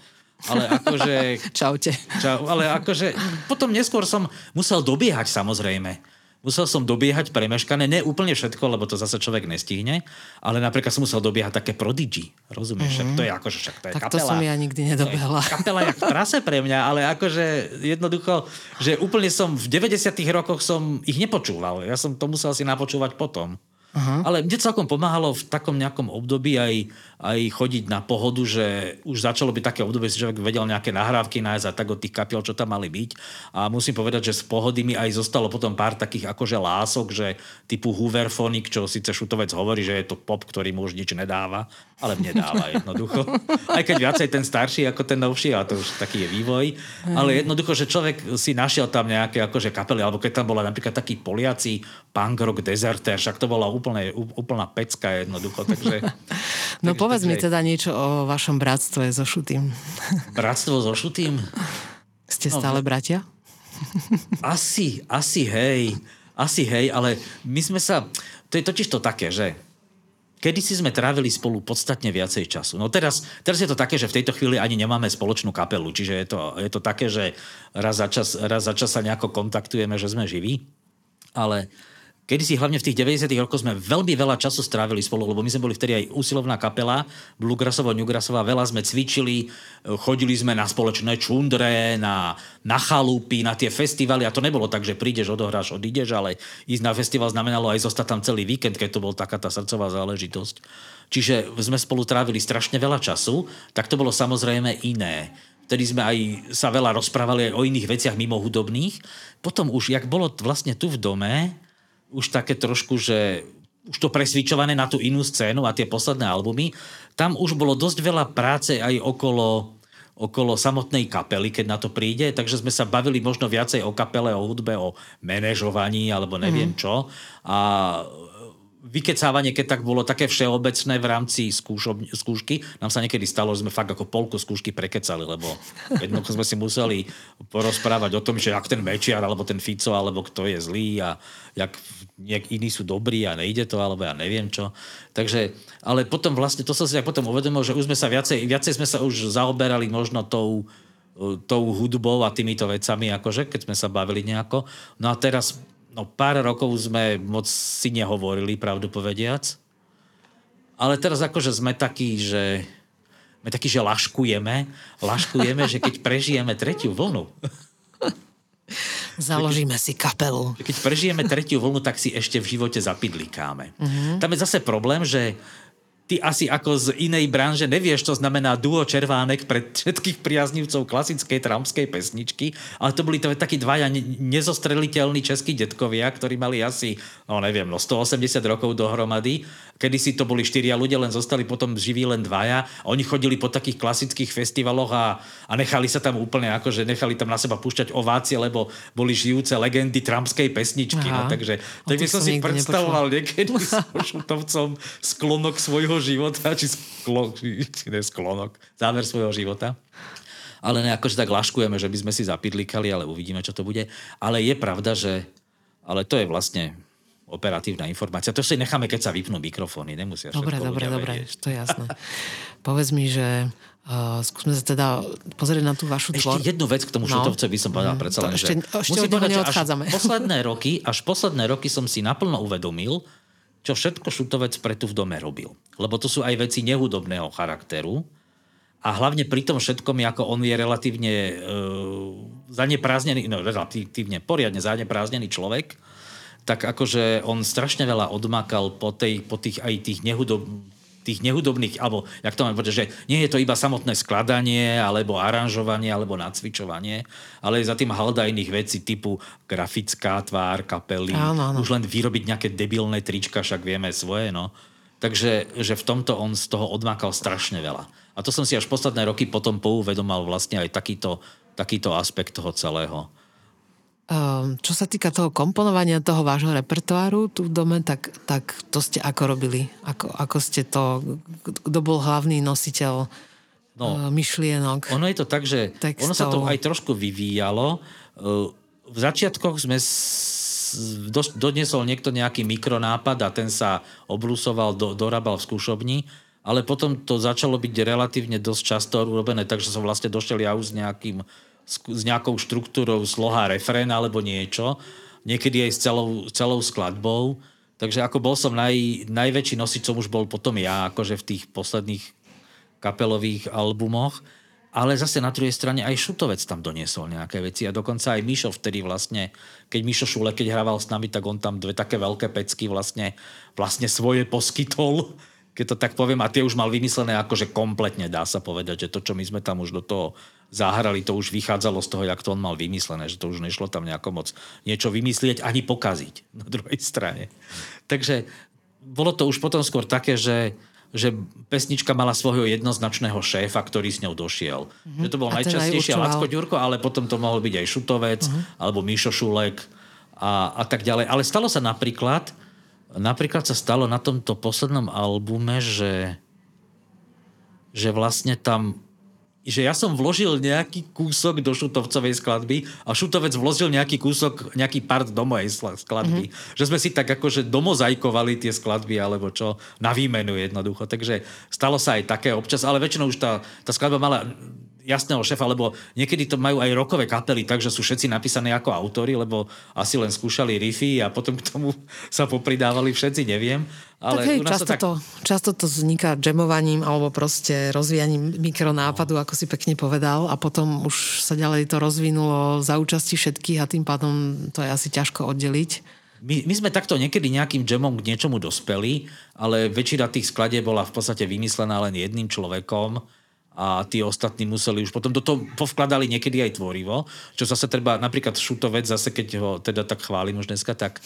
ale akože... Čaute. Čau, ale akože potom neskôr som musel dobiehať samozrejme. Musel som dobiehať premeškané, ne úplne všetko, lebo to zase človek nestihne, ale napríklad som musel dobiehať také prodigy, rozumieš? Mm-hmm. To je akože však to je tak kapela. to som ja nikdy nedobehla. Kapela jak prase pre mňa, ale akože jednoducho, že úplne som v 90 rokoch som ich nepočúval. Ja som to musel si napočúvať potom. Aha. Ale mne celkom pomáhalo v takom nejakom období aj, aj chodiť na pohodu, že už začalo byť také obdobie, že človek vedel nejaké nahrávky nájsť a tak od tých kapiel, čo tam mali byť. A musím povedať, že z pohody mi aj zostalo potom pár takých akože lások, že typu Hooverphonic, čo síce Šutovec hovorí, že je to pop, ktorý mu už nič nedáva, ale mne dáva jednoducho. Aj keď viacej ten starší ako ten novší, a to už taký je vývoj. Ale jednoducho, že človek si našiel tam nejaké akože kapely, alebo keď tam bola napríklad takí Poliaci, punk rock, deserter, však to bola úplne, úplná pecka jednoducho. Takže, no takže, povedz takže... mi teda niečo o vašom bratstve so Šutým. Bratstvo so Šutým? Ste no, stále no, bratia? Asi, asi hej. Asi hej, ale my sme sa... To je totiž to také, že Kedy si sme trávili spolu podstatne viacej času. No teraz, teraz je to také, že v tejto chvíli ani nemáme spoločnú kapelu, čiže je to, je to také, že raz za, čas, raz za čas sa nejako kontaktujeme, že sme živí. Ale Kedy si hlavne v tých 90 rokoch sme veľmi veľa času strávili spolu, lebo my sme boli vtedy aj úsilovná kapela, Bluegrassová, Newgrassová, veľa sme cvičili, chodili sme na spoločné čundre, na, na chalúpy, na tie festivaly a to nebolo tak, že prídeš, odohráš, odídeš, ale ísť na festival znamenalo aj zostať tam celý víkend, keď to bol taká tá srdcová záležitosť. Čiže sme spolu trávili strašne veľa času, tak to bolo samozrejme iné vtedy sme aj sa veľa rozprávali aj o iných veciach mimo hudobných. Potom už, jak bolo vlastne tu v dome, už také trošku, že už to presvičované na tú inú scénu a tie posledné albumy, tam už bolo dosť veľa práce aj okolo, okolo samotnej kapely, keď na to príde, takže sme sa bavili možno viacej o kapele, o hudbe, o manažovaní alebo neviem mm. čo. A vykecávanie, keď tak bolo také všeobecné v rámci skúšob, skúšky. Nám sa niekedy stalo, že sme fakt ako polku skúšky prekecali, lebo jednoducho sme si museli porozprávať o tom, že ak ten Mečiar, alebo ten Fico, alebo kto je zlý a jak nejak iní sú dobrí a nejde to, alebo ja neviem čo. Takže, ale potom vlastne, to som si tak potom uvedomil, že už sme sa viacej, viacej sme sa už zaoberali možno tou, tou hudbou a týmito vecami, akože, keď sme sa bavili nejako. No a teraz no pár rokov sme moc si nehovorili, pravdu povediac. Ale teraz akože sme takí, že sme takí, že laškujeme. Laškujeme, že keď prežijeme tretiu vlnu. Založíme si kapelu. Keď prežijeme tretiu vlnu, tak si ešte v živote zapidlikáme. Uh-huh. Tam je zase problém, že ty asi ako z inej branže nevieš, čo znamená duo červánek pre všetkých priaznivcov klasickej tramskej pesničky, ale to boli to takí dvaja nezostreliteľní českí detkovia, ktorí mali asi, no neviem, no 180 rokov dohromady. Kedy si to boli štyria ľudia, len zostali potom živí len dvaja. Oni chodili po takých klasických festivaloch a, a nechali sa tam úplne ako, že nechali tam na seba púšťať ovácie, lebo boli žijúce legendy tramskej pesničky. No, takže tak by som si predstavoval niekedy s Šutovcom sklonok svojho života, či, sklon, či ne sklonok, záver svojho života. ale ne akože tak laškujeme, že by sme si zapidlikali, ale uvidíme, čo to bude. Ale je pravda, že ale to je vlastne operatívna informácia. To si necháme, keď sa vypnú mikrofóny. Nemusia Dobre, dobre, dobre, to je jasné. Povedz mi, že Uh, skúsme sa teda pozrieť na tú vašu tvor. Ešte jednu vec k tomu no. šutovce by som povedal mm, predsa len, ešte, že... Ešte musím povedať, že až posledné roky, až posledné roky som si naplno uvedomil, čo všetko šutovec pre tu v dome robil. Lebo to sú aj veci nehudobného charakteru a hlavne pri tom všetkom, ako on je relatívne uh, zanepráznený, no relatívne poriadne zanepráznený človek, tak akože on strašne veľa odmakal po, tej, po tých aj tých nehudobných tých nehudobných, alebo jak to mám povedať, že nie je to iba samotné skladanie, alebo aranžovanie, alebo nacvičovanie, ale je za tým halda iných vecí typu grafická tvár kapely, áno, áno. už len vyrobiť nejaké debilné trička, však vieme svoje, no. Takže že v tomto on z toho odmákal strašne veľa. A to som si až posledné roky potom pouvedomal vlastne aj takýto, takýto aspekt toho celého. Um, čo sa týka toho komponovania toho vášho repertoáru tu v dome, tak, tak to ste ako robili? Ako, ako ste to, kto bol hlavný nositeľ no, uh, myšlienok? Ono je to tak, že textov. ono sa to aj trošku vyvíjalo. Uh, v začiatkoch sme s, do, doniesol niekto nejaký mikronápad a ten sa obrúsoval, do, dorábal v skúšobni, ale potom to začalo byť relatívne dosť často urobené, takže som vlastne došiel ja už s nejakým s nejakou štruktúrou sloha refrén alebo niečo, niekedy aj s celou, celou skladbou. Takže ako bol som naj, najväčší nosič som už bol potom ja, akože v tých posledných kapelových albumoch. Ale zase na druhej strane aj Šutovec tam doniesol nejaké veci a dokonca aj Mišo vtedy vlastne, keď Mišo Šule, keď hrával s nami, tak on tam dve také veľké pecky vlastne, vlastne svoje poskytol keď to tak poviem, a tie už mal vymyslené akože kompletne, dá sa povedať, že to, čo my sme tam už do toho zahrali, to už vychádzalo z toho, jak to on mal vymyslené, že to už nešlo tam nejako moc niečo vymyslieť ani pokaziť na druhej strane. Takže bolo to už potom skôr také, že že pesnička mala svojho jednoznačného šéfa, ktorý s ňou došiel. Mm-hmm. Že to bol najčastejšie Lacko Ďurko, ale potom to mohol byť aj Šutovec, mm-hmm. alebo Mišo Šulek a, a tak ďalej. Ale stalo sa napríklad, napríklad sa stalo na tomto poslednom albume, že, že vlastne tam že ja som vložil nejaký kúsok do šutovcovej skladby a šutovec vložil nejaký kúsok, nejaký part do mojej skladby. Mm-hmm. Že sme si tak akože domozajkovali tie skladby alebo čo, na výmenu jednoducho. Takže stalo sa aj také občas, ale väčšinou už tá, tá skladba mala jasného šefa, lebo niekedy to majú aj rokové kapely, takže sú všetci napísané ako autori, lebo asi len skúšali riffy a potom k tomu sa popridávali všetci, neviem. Ale tak hej, často, to tak... to, často to vzniká jamovaním alebo proste rozvíjaním mikronápadu, no. ako si pekne povedal a potom už sa ďalej to rozvinulo za účasti všetkých a tým pádom to je asi ťažko oddeliť. My, my sme takto niekedy nejakým jamom k niečomu dospeli, ale väčšina tých skladieb bola v podstate vymyslená len jedným človekom a tí ostatní museli už potom do toho povkladali niekedy aj tvorivo, čo zase treba, napríklad Šutovec, zase keď ho teda tak chválim už dneska, tak,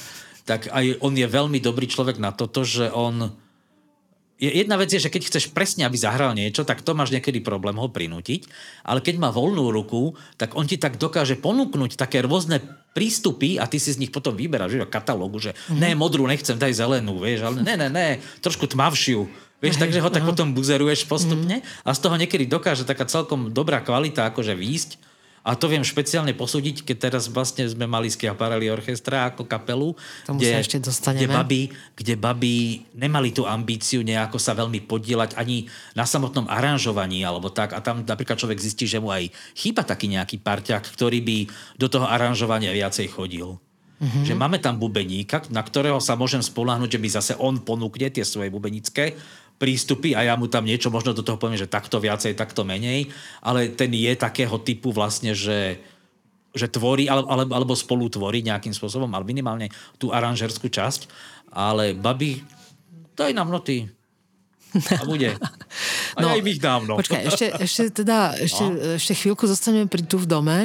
tak aj on je veľmi dobrý človek na toto, že on jedna vec je, že keď chceš presne, aby zahral niečo, tak to máš niekedy problém ho prinútiť, ale keď má voľnú ruku, tak on ti tak dokáže ponúknuť také rôzne prístupy a ty si z nich potom vyberáš, že katalógu, že mm-hmm. ne, modrú nechcem, daj zelenú, vieš, ale ne, ne, ne, trošku tmavšiu Vieš, Hej, takže ho tak aha. potom buzeruješ postupne mm. a z toho niekedy dokáže taká celkom dobrá kvalita akože výjsť. A to viem špeciálne posúdiť, keď teraz vlastne sme mali Schiaparelli Orchestra ako kapelu, Tomu kde, sa ešte dostaneme. kde, baby, kde baby nemali tú ambíciu nejako sa veľmi podielať ani na samotnom aranžovaní alebo tak. A tam napríklad človek zistí, že mu aj chýba taký nejaký parťák, ktorý by do toho aranžovania viacej chodil. Mm-hmm. Že máme tam bubeníka, na ktorého sa môžem spolahnuť, že mi zase on ponúkne tie svoje bubenické prístupy a ja mu tam niečo možno do toho poviem, že takto viacej, takto menej, ale ten je takého typu vlastne, že že tvorí, alebo, alebo spolu tvorí nejakým spôsobom, ale minimálne tú aranžerskú časť. Ale babi, daj nám noty. A bude. A no, ja im ich dám, no. Počkaj, ešte, ešte, teda, ešte, no. ešte chvíľku zostaneme pri tu v dome.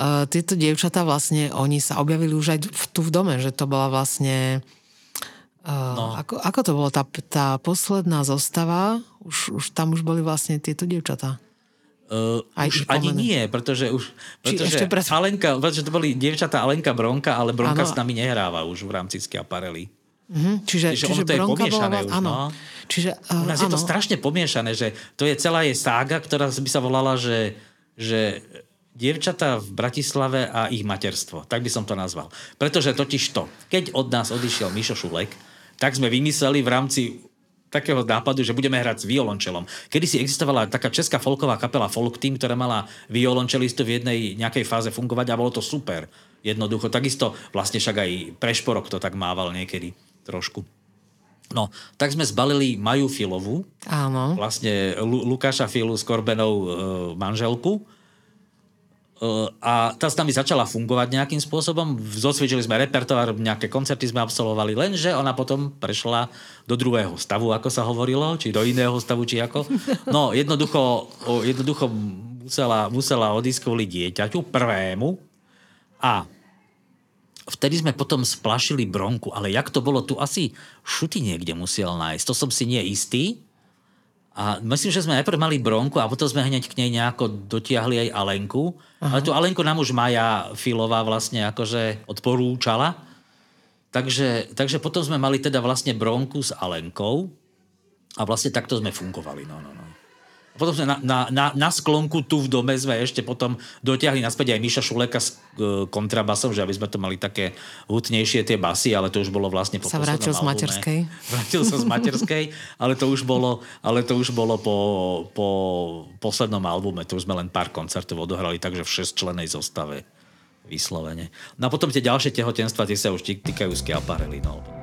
Uh, tieto dievčatá vlastne, oni sa objavili už aj tu v dome, že to bola vlastne No. Ako, ako to bolo? Tá, tá posledná zostava, už, už tam už boli vlastne tieto dievčatá? Uh, už ani nie, pretože už pretože pred... Alenka, pretože to boli dievčatá Alenka Bronka, ale Bronka ano. s nami nehráva už v rámci Skiaparely. Mm-hmm. Čiže, čiže, čiže ono to je pomiešané bola, už. Áno. No. Čiže, uh, U nás áno. je to strašne pomiešané, že to je celá je sága, ktorá by sa volala, že že dievčatá v Bratislave a ich materstvo. Tak by som to nazval. Pretože totiž to, keď od nás odišiel Mišo Šulek, tak sme vymysleli v rámci takého nápadu, že budeme hrať s violončelom. Kedy si existovala taká česká folková kapela Folk Team, ktorá mala violončelistu v jednej nejakej fáze fungovať a bolo to super. Jednoducho. Takisto vlastne však aj Prešporok to tak mával niekedy trošku. No, tak sme zbalili Maju Filovu, Áno. vlastne Lu- Lukáša Filu s Korbenou e, manželku. E, a tá s nami začala fungovať nejakým spôsobom. Zosviečili sme repertoár, nejaké koncerty sme absolvovali, lenže ona potom prešla do druhého stavu, ako sa hovorilo, či do iného stavu, či ako. No, jednoducho, jednoducho musela, musela odísť kvôli dieťaťu, prvému. A vtedy sme potom splašili bronku, ale jak to bolo, tu asi šuty niekde musel nájsť. To som si nie istý. A myslím, že sme najprv mali bronku a potom sme hneď k nej nejako dotiahli aj Alenku. Aha. Ale tu Alenku nám už Maja Filová vlastne akože odporúčala. Takže, takže potom sme mali teda vlastne bronku s Alenkou a vlastne takto sme fungovali. No, no, no. Potom sme na, na, na, na sklonku tu v dome sme ešte potom dotiahli naspäť aj Miša Šuleka s e, kontrabasom, že aby sme to mali také hutnejšie tie basy, ale to už bolo vlastne po Sa vrátil z materskej. Vrátil sa z materskej, ale to už bolo, ale to už bolo po, po poslednom albume. To už sme len pár koncertov odohrali, takže v šestčlenej zostave vyslovene. No a potom tie ďalšie tehotenstva, tie sa už týkajú skiaparely. No.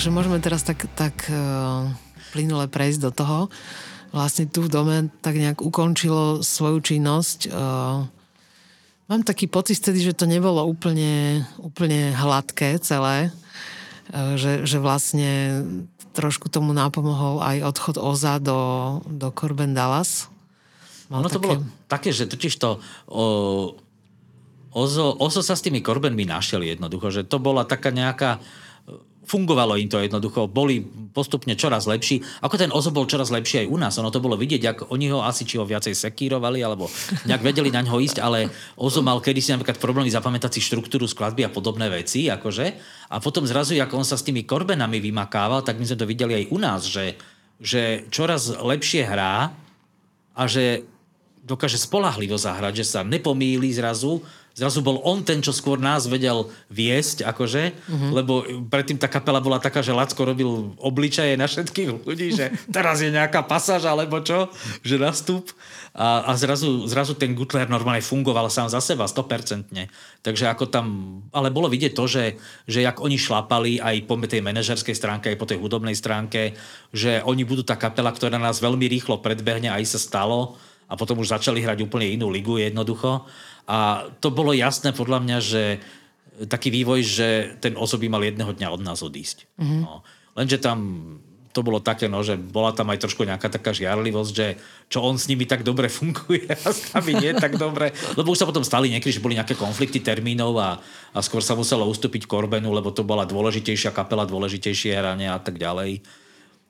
Takže môžeme teraz tak, tak uh, plynule prejsť do toho. Vlastne tu v dome tak nejak ukončilo svoju činnosť. Uh, mám taký pocit vtedy, že to nebolo úplne, úplne hladké celé. Uh, že, že vlastne trošku tomu napomohol aj odchod Oza do, do Corben Dallas. Mal Ono to bolo také, že totiž to o, Ozo, Ozo sa s tými korbenmi našiel jednoducho, že to bola taká nejaká fungovalo im to jednoducho, boli postupne čoraz lepší. Ako ten Ozo bol čoraz lepší aj u nás, ono to bolo vidieť, ako oni ho asi či ho viacej sekírovali, alebo nejak vedeli na ňo ísť, ale Ozo mal kedysi napríklad problémy zapamätať si štruktúru skladby a podobné veci, akože. A potom zrazu, ako on sa s tými korbenami vymakával, tak my sme to videli aj u nás, že, že čoraz lepšie hrá a že dokáže spolahlivo zahrať, že sa nepomýli zrazu. Zrazu bol on ten, čo skôr nás vedel viesť, akože, uh-huh. lebo predtým tá kapela bola taká, že Lacko robil obličaje na všetkých ľudí, že teraz je nejaká pasáž alebo čo, že nastup. A, a zrazu, zrazu ten Gutler normálne fungoval sám za seba, 100%. Takže ako tam, ale bolo vidieť to, že, že jak oni šlapali aj po tej manažerskej stránke, aj po tej hudobnej stránke, že oni budú tá kapela, ktorá nás veľmi rýchlo predbehne, aj sa stalo a potom už začali hrať úplne inú ligu jednoducho. A to bolo jasné podľa mňa, že taký vývoj, že ten osob by mal jedného dňa od nás odísť. Mm-hmm. No. Lenže tam to bolo také, no, že bola tam aj trošku nejaká taká žiarlivosť, že čo on s nimi tak dobre funguje a s nami nie tak dobre. Lebo už sa potom stali niekedy, že boli nejaké konflikty termínov a, a skôr sa muselo ustúpiť Korbenu, lebo to bola dôležitejšia kapela, dôležitejšie hranie a tak ďalej.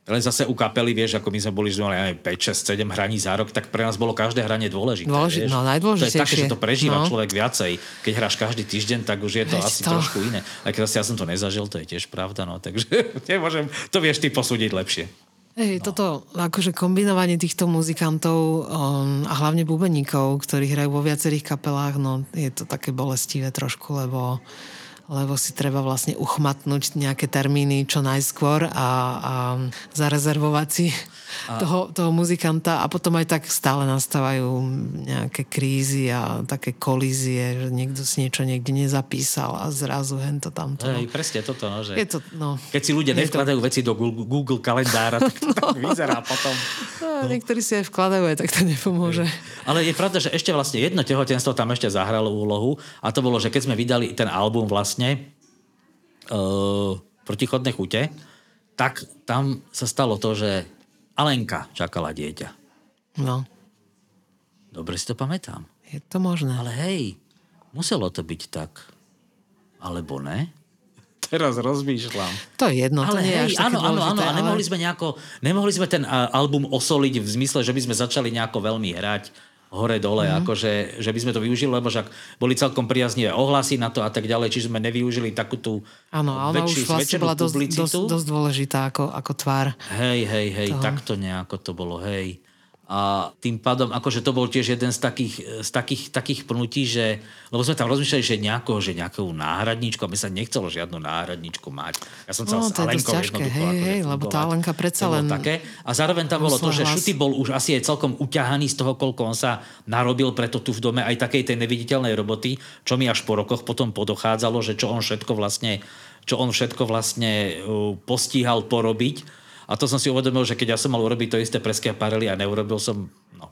Len zase u kapely, vieš, ako my sme boli, že mali 5, 6, 7 hraní za rok, tak pre nás bolo každé hranie dôležité. Dôleži- vieš. no, To je najdôležitejšie. také, že to prežíva No. človek viacej. Keď hráš každý týždeň, tak už je to Veď asi to. trošku iné. Aj keď zase ja som to nezažil, to je tiež pravda, no, takže nemôžem, to vieš ty posúdiť lepšie. Hej, no. toto akože kombinovanie týchto muzikantov um, a hlavne bubeníkov, ktorí hrajú vo viacerých kapelách, no je to také bolestivé trošku, lebo lebo si treba vlastne uchmatnúť nejaké termíny čo najskôr a, a zarezervovať si a... Toho, toho muzikanta a potom aj tak stále nastávajú nejaké krízy a také kolízie, že niekto si niečo niekde nezapísal a zrazu hento tamto. No. Hej, presne toto, no, že... Je to, no. Keď si ľudia Je to- nevkladajú veci do Google, Google kalendára, tak to tak vyzerá potom. No, niektorí si aj vkladajú, aj tak to nepomôže. Ale je pravda, že ešte vlastne jedno tehotenstvo tam ešte zahralo úlohu a to bolo, že keď sme vydali ten album vlastne uh, Protichodné chute, tak tam sa stalo to, že Alenka čakala dieťa. No, Dobre si to pamätám. je to možné. Ale hej, muselo to byť tak. Alebo ne? Teraz rozmýšľam. To je jedno, ale to nie je hej, až také áno, áno, áno, dôležité, a nemohli sme nejako, nemohli sme ten album osoliť v zmysle, že by sme začali nejako veľmi hrať. Hore-dole, mm. akože, že by sme to využili, lebo však boli celkom priaznivé ohlasy na to a tak ďalej, či sme nevyužili takú tú Áno, ale ona už vlastne bola dosť, dosť, dosť dôležitá ako, ako tvár. Hej, hej, hej, toho. takto nejako to bolo, hej. A tým pádom, akože to bol tiež jeden z takých, z takých, takých pnutí, že, lebo sme tam rozmýšľali, že, nejako, že nejakú náhradničku, a my sa nechcelo žiadnu náhradničku mať. Ja som no, to je dosť ťažké, hej, akože hej, lebo tá Alenka predsa len... Také. A zároveň tam bolo to, že hlas. Šuty bol už asi aj celkom uťahaný z toho, koľko on sa narobil preto tu v dome aj takej tej neviditeľnej roboty, čo mi až po rokoch potom podochádzalo, že čo on všetko vlastne čo on všetko vlastne uh, postíhal porobiť a to som si uvedomil, že keď ja som mal urobiť to isté pre Schiaparelli a neurobil som, no,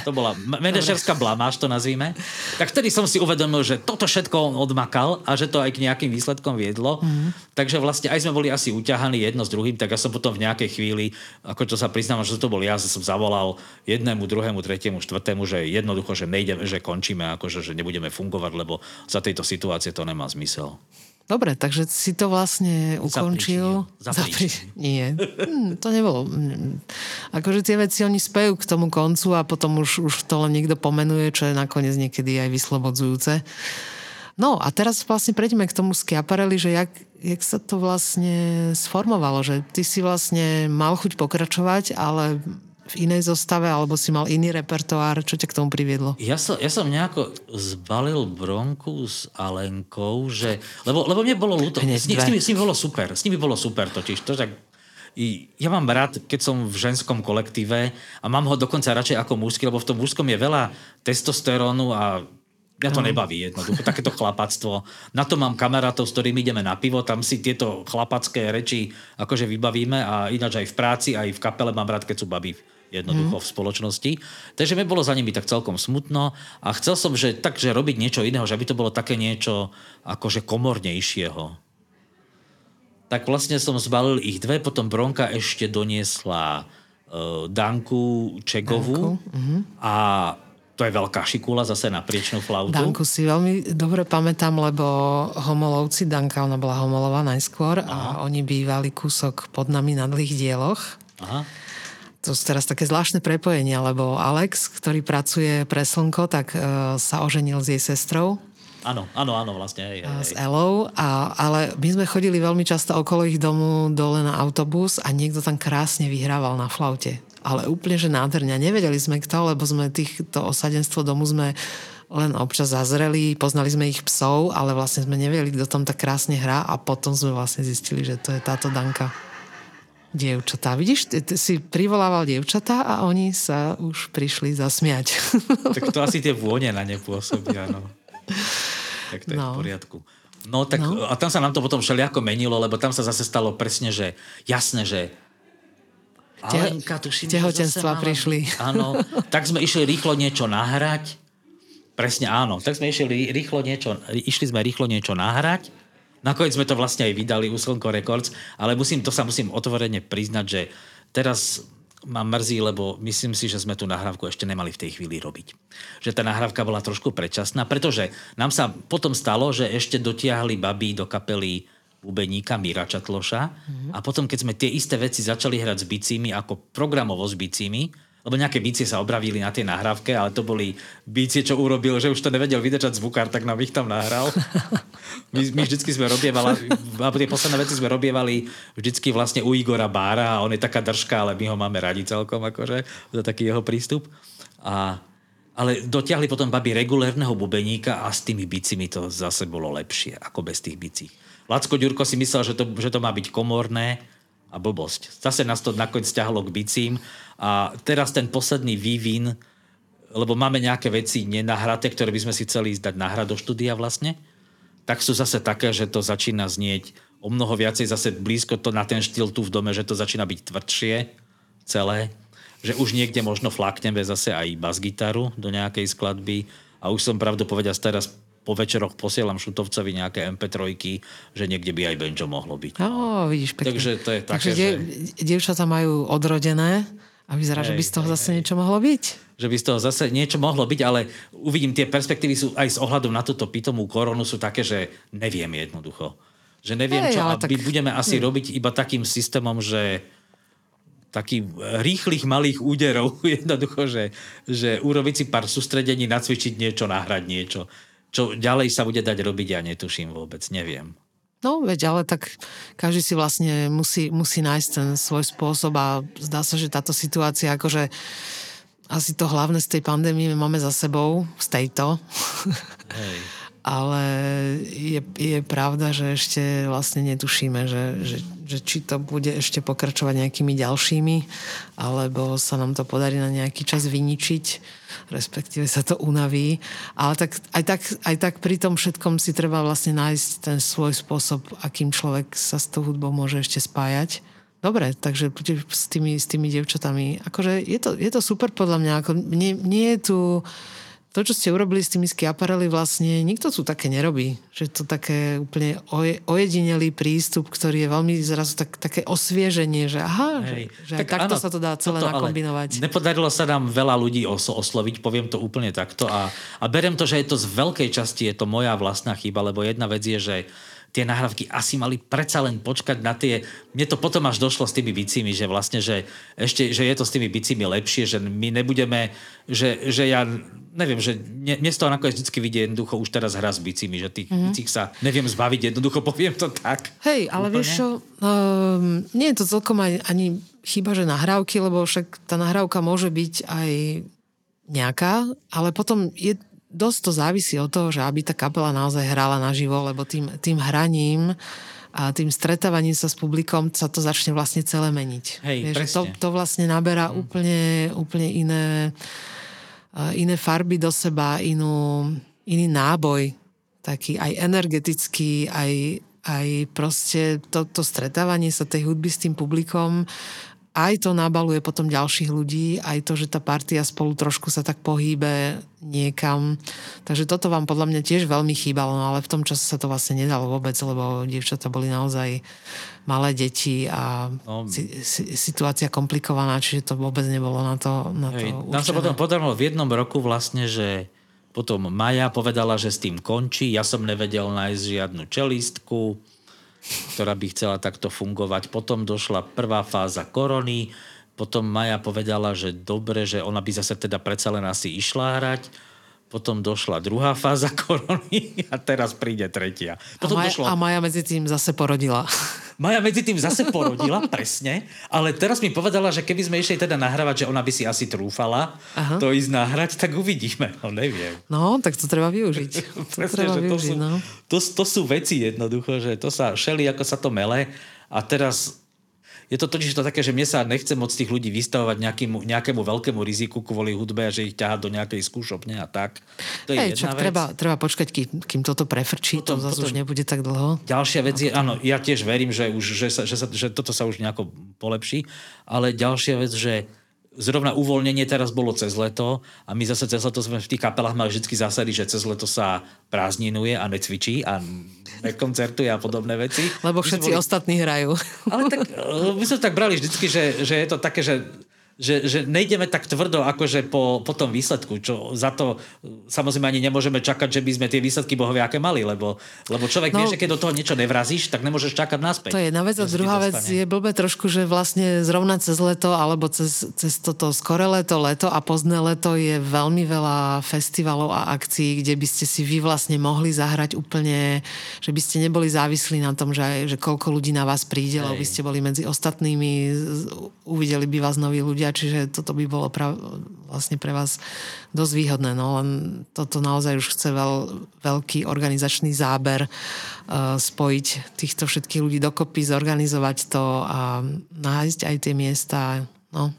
to bola manažerská blamáž, to nazvíme. Tak vtedy som si uvedomil, že toto všetko on odmakal a že to aj k nejakým výsledkom viedlo. Mm. Takže vlastne aj sme boli asi uťahaní jedno s druhým, tak ja som potom v nejakej chvíli, ako to sa priznám, že to bol ja, som zavolal jednému, druhému, tretiemu, štvrtému, že jednoducho, že nejdeme, že končíme, akože, že nebudeme fungovať, lebo za tejto situácie to nemá zmysel. Dobre, takže si to vlastne ukončil. Zapríčil. Nie, hm, to nebolo. Hm. Akože tie veci oni spejú k tomu koncu a potom už, už to len niekto pomenuje, čo je nakoniec niekedy aj vyslobodzujúce. No a teraz vlastne prejdeme k tomu Schiaparelli, že jak, jak sa to vlastne sformovalo, že ty si vlastne mal chuť pokračovať, ale v inej zostave, alebo si mal iný repertoár? Čo ťa k tomu priviedlo? Ja som, ja som nejako zbalil bronku s Alenkou, že, lebo, lebo mne bolo ľúto. S, s, nimi, s nimi bolo super. S nimi bolo super totiž. To, tak, ja mám rád, keď som v ženskom kolektíve a mám ho dokonca radšej ako mužský, lebo v tom mužskom je veľa testosterónu a Mňa to nebaví jednoducho, takéto chlapactvo. Na to mám kamarátov, s ktorými ideme na pivo, tam si tieto chlapacké reči akože vybavíme a ináč aj v práci, aj v kapele mám rád, keď sú babi jednoducho mm. v spoločnosti. Takže mi bolo za nimi tak celkom smutno a chcel som, že takže robiť niečo iného, že by to bolo také niečo akože komornejšieho. Tak vlastne som zbalil ich dve, potom Bronka ešte doniesla uh, Danku Čegovu Danku. Mm-hmm. a to je veľká šikula zase na priečnú flautu. Danku si veľmi dobre pamätám, lebo homolovci, Danka, ona bola homolová najskôr Aha. a oni bývali kúsok pod nami na dlhých dieloch. Aha to sú teraz také zvláštne prepojenia, lebo Alex, ktorý pracuje pre Slnko, tak uh, sa oženil s jej sestrou. Áno, áno, áno, vlastne. Hej, hej. S Elou, a, ale my sme chodili veľmi často okolo ich domu dole na autobus a niekto tam krásne vyhrával na flaute. Ale úplne, že nádherne. Nevedeli sme kto, lebo sme týchto osadenstvo domu sme len občas zazreli, poznali sme ich psov, ale vlastne sme nevedeli, kto tam tak krásne hrá a potom sme vlastne zistili, že to je táto Danka dievčatá. Vidíš, ty, ty si privolával dievčatá a oni sa už prišli zasmiať. Tak to asi tie vône na ne pôsobia, no. Tak to je no. v poriadku. No tak no. a tam sa nám to potom všelijako menilo, lebo tam sa zase stalo presne, že jasné, že Alenka, tuším, tehotenstva prišli. Áno, tak sme išli rýchlo niečo nahrať. Presne áno, tak sme išli rýchlo niečo, išli sme rýchlo niečo nahrať Nakoniec sme to vlastne aj vydali u Slnko Records, ale musím, to sa musím otvorene priznať, že teraz ma mrzí, lebo myslím si, že sme tú nahrávku ešte nemali v tej chvíli robiť. Že tá nahrávka bola trošku predčasná, pretože nám sa potom stalo, že ešte dotiahli babí do kapely bubeníka Mira Čatloša mm-hmm. a potom, keď sme tie isté veci začali hrať s bicími, ako programovo s bicími, lebo nejaké bicie sa obravili na tej nahrávke, ale to boli bicie, čo urobil, že už to nevedel vydržať zvukár, tak nám ich tam nahral. My, my vždycky sme robievali, alebo tie posledné veci sme robievali vždycky vlastne u Igora Bára a on je taká držka, ale my ho máme radi celkom, akože, za taký jeho prístup. A, ale dotiahli potom babi regulérneho bubeníka a s tými bicimi to zase bolo lepšie, ako bez tých bicí. Lacko Ďurko si myslel, že to, že to má byť komorné, a blbosť. Zase nás to nakoniec ťahalo k bicím a teraz ten posledný vývin, lebo máme nejaké veci nenahraté, ktoré by sme si chceli dať nahrať do štúdia vlastne, tak sú zase také, že to začína znieť o mnoho viacej zase blízko to na ten štýl tu v dome, že to začína byť tvrdšie celé, že už niekde možno flakneme zase aj bas-gitaru do nejakej skladby a už som pravdu povedať teraz po večeroch posielam Šutovcovi nejaké MP3, že niekde by aj Benjo mohlo byť. No, vidíš, pekne. Takže to je také, Takže die, že... dievčatá majú odrodené a vyzerá, hej, že by z toho hej, zase hej. niečo mohlo byť. Že by z toho zase niečo mohlo byť, ale uvidím, tie perspektívy sú aj s ohľadom na túto pitomú koronu sú také, že neviem jednoducho. Že neviem, hej, čo a tak... budeme asi nie. robiť iba takým systémom, že takých rýchlych malých úderov, jednoducho, že, že urobiť si pár sústredení, nacvičiť niečo, nahrať niečo. Čo ďalej sa bude dať robiť, ja netuším vôbec, neviem. No, veď, ale tak každý si vlastne musí, musí nájsť ten svoj spôsob a zdá sa, že táto situácia, akože asi to hlavné z tej pandémie máme za sebou, z tejto. Hej. ale je, je pravda, že ešte vlastne netušíme, že, že, že či to bude ešte pokračovať nejakými ďalšími, alebo sa nám to podarí na nejaký čas vyničiť respektíve sa to unaví. Ale tak, aj, tak, aj tak pri tom všetkom si treba vlastne nájsť ten svoj spôsob, akým človek sa s tou hudbou môže ešte spájať. Dobre, takže s tými, s tými devčatami, akože je to, je to super podľa mňa, ako nie, nie je tu to, čo ste urobili s tými skiaparely, vlastne nikto tu také nerobí. Že to také úplne oje, ojedinelý prístup, ktorý je veľmi zrazu tak, také osvieženie, že aha, Hej. že, že tak takto áno, sa to dá celé toto, nakombinovať. Nepodarilo sa nám veľa ľudí os- osloviť, poviem to úplne takto. A, a berem to, že je to z veľkej časti je to moja vlastná chyba, lebo jedna vec je, že tie nahrávky asi mali predsa len počkať na tie... Mne to potom až došlo s tými bicími, že vlastne, že ešte, že je to s tými bicími lepšie, že my nebudeme, že, že ja neviem, že mne, mne z toho nakoniec vždy vidie jednoducho už teraz hra s bicími, že tých mm-hmm. bicích sa neviem zbaviť, jednoducho poviem to tak. Hej, ale Úplne? vieš čo, um, nie je to celkom aj, ani chyba, že nahrávky, lebo však tá nahrávka môže byť aj nejaká, ale potom je dosť to závisí od toho, že aby tá kapela naozaj hrala naživo, lebo tým, tým hraním a tým stretávaním sa s publikom sa to začne vlastne celé meniť. Hej, Vieš, to, to vlastne naberá mm. úplne, úplne iné, iné farby do seba, inú, iný náboj, taký aj energetický, aj, aj proste to, to stretávanie sa tej hudby s tým publikom aj to nabaluje potom ďalších ľudí, aj to, že tá partia spolu trošku sa tak pohýbe niekam. Takže toto vám podľa mňa tiež veľmi chýbalo, no ale v tom čase sa to vlastne nedalo vôbec, lebo dievčatá boli naozaj malé deti a no, si, si, situácia komplikovaná, čiže to vôbec nebolo na to, na hej, to Nám sa potom podarilo v jednom roku vlastne, že potom Maja povedala, že s tým končí. Ja som nevedel nájsť žiadnu čelistku ktorá by chcela takto fungovať. Potom došla prvá fáza korony, potom Maja povedala, že dobre, že ona by zase teda predsa len asi išla hrať potom došla druhá fáza korony a teraz príde tretia. Potom a, Maja, došlo... a Maja medzi tým zase porodila. Maja medzi tým zase porodila, presne, ale teraz mi povedala, že keby sme išli teda nahrávať, že ona by si asi trúfala Aha. to ísť nahrať, tak uvidíme, no neviem. No, tak to treba využiť. To presne, treba že využiť, to, sú, no. to, to sú veci jednoducho, že to sa šeli, ako sa to mele a teraz je to totiž to také, že mne sa nechce moc tých ľudí vystavovať nejakému, nejakému veľkému riziku kvôli hudbe a že ich ťaha do nejakej skúšopne a tak. To je Hej, jedna vec. Treba, treba počkať, kým, kým toto prefrčí, potom, to zase potom, už nebude tak dlho. Ďalšia vec je, áno, ja tiež verím, že, už, že, sa, že, sa, že toto sa už nejako polepší, ale ďalšia vec, že zrovna uvoľnenie teraz bolo cez leto a my zase cez leto sme v tých kapelách mali vždy zásady, že cez leto sa prázdninuje a necvičí a nekoncertuje a podobné veci. Lebo všetci boli... ostatní hrajú. Ale tak, eh, my sme tak brali vždycky, že, že je to také, že že, že nejdeme tak tvrdo akože po, po tom výsledku, čo za to samozrejme ani nemôžeme čakať, že by sme tie výsledky bohoviaké mali, lebo, lebo človek no, vie, že keď do toho niečo nevrazíš, tak nemôžeš čakať naspäť. To je jedna vec a druhá vec je blbé trošku, že vlastne zrovna cez leto alebo cez, cez toto skore leto, leto a pozdné leto je veľmi veľa festivalov a akcií, kde by ste si vy vlastne mohli zahrať úplne, že by ste neboli závislí na tom, že, že koľko ľudí na vás príde, lebo by ste boli medzi ostatnými, uvideli by vás noví ľudia, čiže toto by bolo pra, vlastne pre vás dosť výhodné. No len toto naozaj už chce veľ, veľký organizačný záber uh, spojiť týchto všetkých ľudí dokopy, zorganizovať to a nájsť aj tie miesta. No,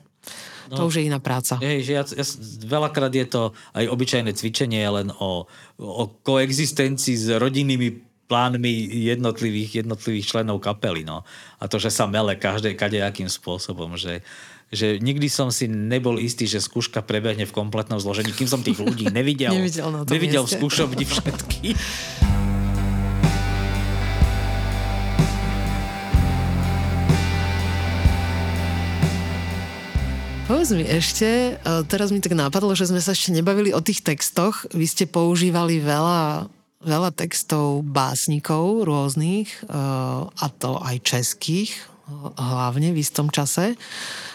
No, to už je iná práca. Hej, že ja, ja, veľakrát je to aj obyčajné cvičenie len o, o koexistencii s rodinnými plánmi jednotlivých, jednotlivých členov kapely. No. A to, že sa mele každé, kadejakým spôsobom, že že nikdy som si nebol istý, že skúška prebehne v kompletnom zložení, kým som tých ľudí nevidel. nevidel na nevidel skúšovni všetky. Povedz mi ešte, teraz mi tak nápadlo, že sme sa ešte nebavili o tých textoch. Vy ste používali veľa, veľa textov básnikov rôznych, a to aj českých hlavne v istom čase.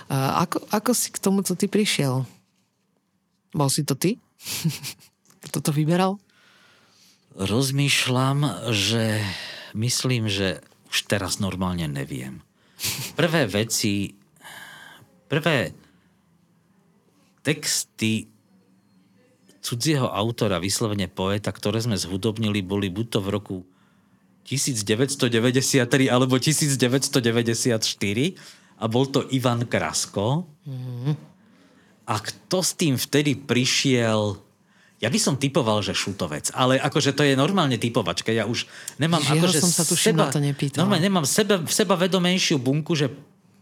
Ako, ako si k tomuto ty prišiel? Bol si to ty? Kto to vyberal? Rozmýšľam, že myslím, že už teraz normálne neviem. Prvé veci, prvé texty cudzieho autora, vyslovene poeta, ktoré sme zhudobnili, boli buď to v roku 1993 alebo 1994 a bol to Ivan Krasko. Mm-hmm. A kto s tým vtedy prišiel, ja by som typoval, že šutovec, ale akože to je normálne typovačka. Ja už nemám Žiaľ akože som sa tu seba, to nepýtala. Normálne nemám seba, seba vedomejšiu bunku, že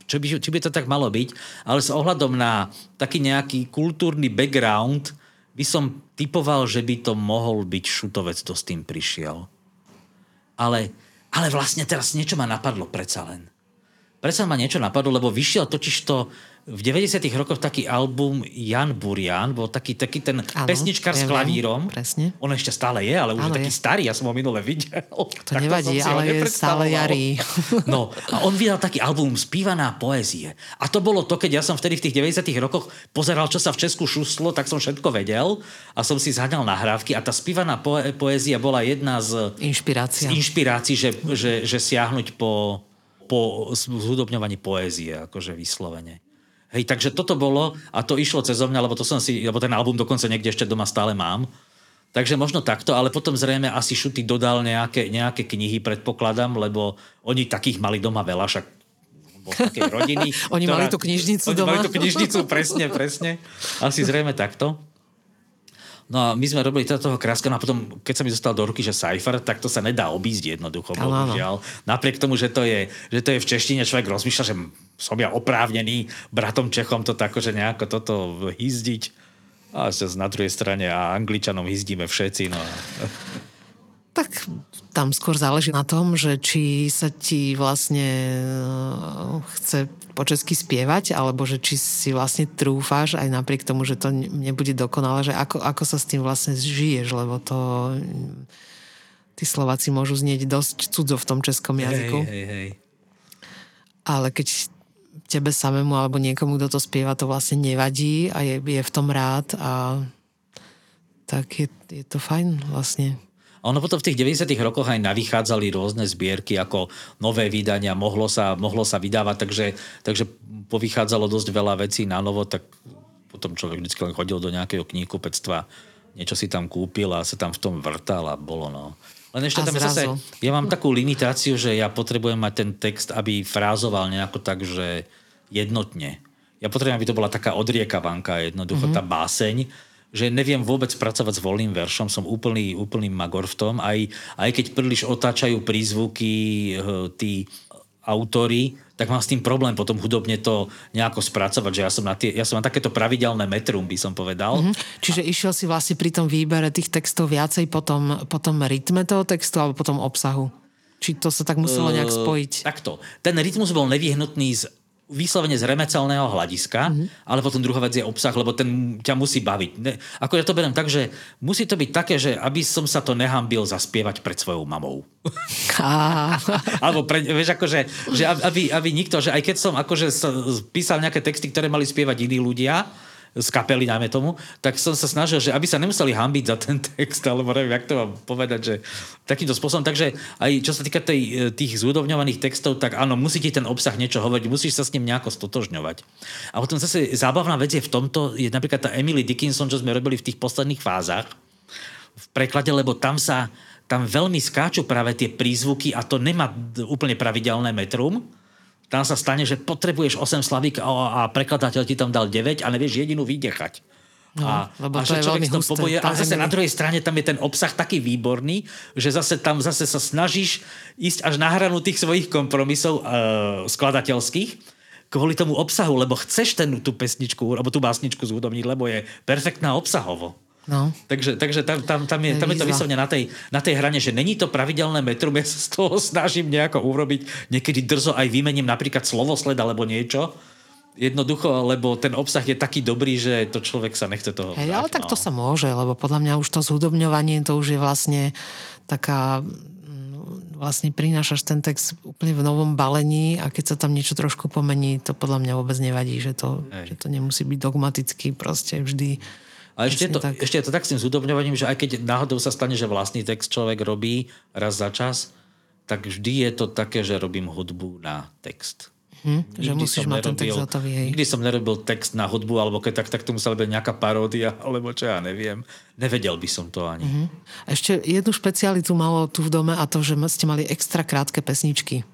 čo by, či by to tak malo byť, ale s ohľadom na taký nejaký kultúrny background by som typoval, že by to mohol byť šutovec, kto s tým prišiel. Ale, ale vlastne teraz niečo ma napadlo predsa len. Predsa ma niečo napadlo, lebo vyšiel totiž to v 90 rokoch taký album Jan Burian, bol taký, taký ten ano, pesničkar ja s klavírom. presne. On ešte stále je, ale už ano, je taký je. starý, ja som ho minule videl. To tak nevadí, to ale je stále jarý. No, a on vydal taký album Spívaná poézie. A to bolo to, keď ja som vtedy v tých 90 rokoch pozeral, čo sa v Česku šuslo, tak som všetko vedel a som si zhaňal nahrávky a tá spívaná poé- poézia bola jedna z, Inšpirácia. z inšpirácií, že, že, že siahnuť po, po zhudobňovaní poézie, akože vyslovene. Hej, takže toto bolo a to išlo cez mňa, lebo to som si, lebo ten album dokonca niekde ešte doma stále mám. Takže možno takto, ale potom zrejme asi Šuty dodal nejaké, nejaké knihy, predpokladám, lebo oni takých mali doma veľa, však bol takej rodiny. oni ktorá, mali tú knižnicu oni doma. mali tú knižnicu, presne, presne. Asi zrejme takto. No a my sme robili teda toho kráska, no a potom, keď sa mi dostal do ruky, že Cypher, tak to sa nedá obísť jednoducho, bohužiaľ. Napriek tomu, že to, je, že to je v češtine, človek rozmýšľa, že som ja oprávnený bratom Čechom to tak, že nejako toto hýzdiť. A na druhej strane a Angličanom hyzdíme všetci. No. Tak tam skôr záleží na tom, že či sa ti vlastne eh, chce po česky spievať, alebo že či si vlastne trúfáš aj napriek tomu, že to nebude dokonale, že ako, ako sa s tým vlastne žiješ, lebo to tí Slováci môžu znieť dosť cudzo v tom českom jazyku. Hej, hej, hej. Ale keď tebe samému alebo niekomu, kto to spieva, to vlastne nevadí a je, je v tom rád a tak je, je to fajn vlastne. Ono potom v tých 90 rokoch aj navychádzali rôzne zbierky ako nové vydania, mohlo sa, mohlo sa vydávať, takže, takže povychádzalo dosť veľa vecí na novo, tak potom človek vždy len chodil do nejakého kníhkupectva, niečo si tam kúpil a sa tam v tom vrtal a bolo no. Len ešte a tam zase, ja mám takú limitáciu, že ja potrebujem mať ten text, aby frázoval nejako tak, že jednotne. Ja potrebujem, aby to bola taká odriekavanka, jednoducho mm-hmm. tá báseň, že neviem vôbec pracovať s voľným veršom, som úplný, úplný magor v tom, aj, aj keď príliš otáčajú prízvuky eh, tí autory, tak mám s tým problém potom hudobne to nejako spracovať, že ja som na, tie, ja som na takéto pravidelné metrum, by som povedal. Mm-hmm. Čiže a... išiel si vlastne pri tom výbere tých textov viacej po tom, po tom rytme toho textu alebo po tom obsahu? Či to sa tak muselo nejak eh, spojiť? Uh, takto. Ten rytmus bol nevyhnutný z vyslovene z remecelného hľadiska, mm-hmm. ale potom druhá vec je obsah, lebo ten ťa musí baviť. Ne, ako ja to beriem tak, že musí to byť také, že aby som sa to nehambil zaspievať pred svojou mamou. Alebo pre, vieš, akože, že aby, aby nikto, že aj keď som akože písal nejaké texty, ktoré mali spievať iní ľudia, z kapely, najmä tomu, tak som sa snažil, že aby sa nemuseli hambiť za ten text, alebo neviem, jak to mám povedať, že takýmto spôsobom. Takže aj čo sa týka tej, tých zúdovňovaných textov, tak áno, musí ti ten obsah niečo hovoriť, musíš sa s ním nejako stotožňovať. A potom zase zábavná vec je v tomto, je napríklad tá Emily Dickinson, čo sme robili v tých posledných fázach v preklade, lebo tam sa tam veľmi skáču práve tie prízvuky a to nemá úplne pravidelné metrum, tam sa stane, že potrebuješ 8 slavík a, a prekladateľ ti tam dal 9 a nevieš jedinú vydechať. No, a, lebo a to že je veľmi husté, poboje, a zase na druhej strane tam je ten obsah taký výborný, že zase tam zase sa snažíš ísť až na hranu tých svojich kompromisov uh, skladateľských kvôli tomu obsahu, lebo chceš ten, tú pesničku alebo tú básničku zúdobniť, lebo je perfektná obsahovo. No. Takže, takže tam, tam, tam, je, tam je to vyslovne na tej, na tej hrane, že není to pravidelné metrum, ja sa z toho snažím nejako urobiť, niekedy drzo aj vymením napríklad slovosled alebo niečo, Jednoducho, lebo ten obsah je taký dobrý, že to človek sa nechce toho Hej, ale tak no. to sa môže, lebo podľa mňa už to zhudobňovanie, to už je vlastne taká vlastne prinášaš ten text úplne v novom balení a keď sa tam niečo trošku pomení, to podľa mňa vôbec nevadí, že to, že to nemusí byť dogmaticky proste vždy. A ešte to, tak. ešte je to tak s tým zúdobňovaním, že aj keď náhodou sa stane, že vlastný text človek robí raz za čas, tak vždy je to také, že robím hudbu na text. Hm, že musíš mať ten text hotový, hej. Nikdy som nerobil text na hudbu, alebo keď tak, tak to musela byť nejaká paródia, alebo čo ja neviem. Nevedel by som to ani. Uh-huh. Ešte jednu špecialitu malo tu v dome a to, že ste mali extra krátke pesničky.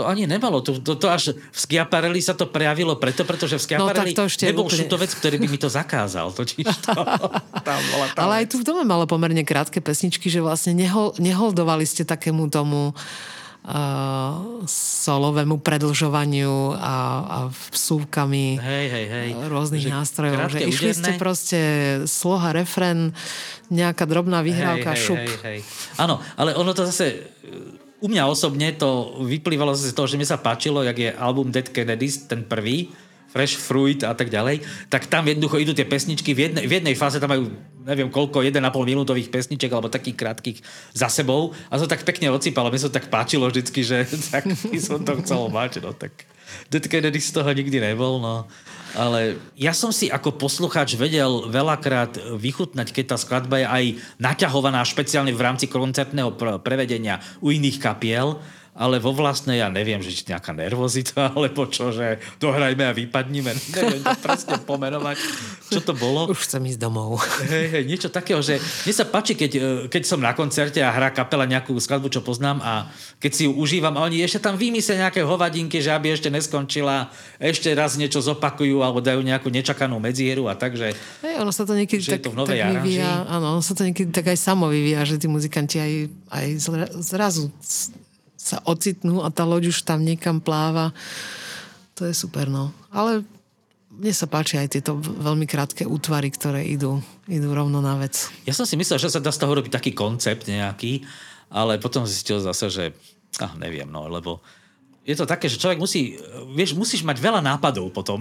To ani nemalo. To, to, to až v Skiaparelli sa to prejavilo preto, pretože v Skiaparelli no, nebol úplne... šutovec, ktorý by mi to zakázal. Totiž to, tam bola tá Ale aj tu v dome malo pomerne krátke pesničky, že vlastne nehol, neholdovali ste takému tomu uh, uh, solovému predlžovaniu a, a vsúvkami hej, hej, hej. rôznych že nástrojov. Že išli ste proste sloha, refren, nejaká drobná vyhrávka, hej, šup. Hej, hej, hej. Áno, ale ono to zase u mňa osobne to vyplývalo z toho, že mi sa páčilo, jak je album Dead Kennedys, ten prvý, Fresh Fruit a tak ďalej, tak tam jednoducho idú tie pesničky, v jednej, v jednej fáze tam majú neviem koľko, 1,5 minútových pesniček alebo takých krátkých za sebou a to tak pekne ocípalo. Mne sa tak páčilo vždycky, že tak som to chcel mať, no tak Dead Kennedy z toho nikdy nebol, no. Ale ja som si ako poslucháč vedel veľakrát vychutnať, keď tá skladba je aj naťahovaná špeciálne v rámci koncertného prevedenia u iných kapiel, ale vo vlastnej ja neviem, že či nejaká nervozita, alebo čo, že dohrajme a vypadnime. Neviem to presne pomenovať, čo to bolo. Už chcem ísť domov. Hej, hej, niečo takého, že mne sa páči, keď, e, keď som na koncerte a hrá kapela nejakú skladbu, čo poznám a keď si ju užívam a oni ešte tam vymyslia nejaké hovadinky, že aby ešte neskončila, ešte raz niečo zopakujú alebo dajú nejakú nečakanú medzieru a tak, že, hej, ono sa to niekedy tak, to tak vyvíja, áno, ono sa to niekedy tak aj samo vyvíja, že tí muzikanti aj, aj zrazu sa ocitnú a tá loď už tam niekam pláva. To je super, no. Ale mne sa páči aj tieto veľmi krátke útvary, ktoré idú, idú rovno na vec. Ja som si myslel, že sa dá z toho robiť taký koncept nejaký, ale potom zistil zase, že ah, neviem, no, lebo je to také, že človek musí, vieš, musíš mať veľa nápadov potom.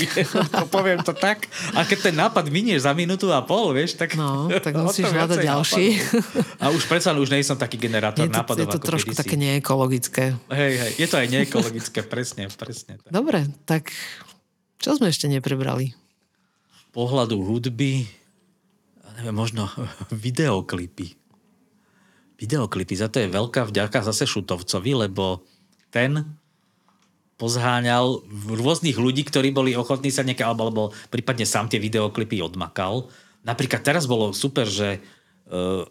poviem to tak. A keď ten nápad minie za minútu a pol, vieš, tak... No, tak musíš hľadať ďalší. Nápadov. A už predsa už nie som taký generátor je to, nápadov. Je to trošku kedysi. také neekologické. Hej, hej, je to aj neekologické, presne, presne. Tak. Dobre, tak čo sme ešte neprebrali? Pohľadu hudby, neviem, možno videoklipy. Videoklipy, za to je veľká vďaka zase Šutovcovi, lebo ten pozháňal rôznych ľudí, ktorí boli ochotní sa nejaké, alebo, alebo prípadne sám tie videoklipy odmakal. Napríklad teraz bolo super, že uh,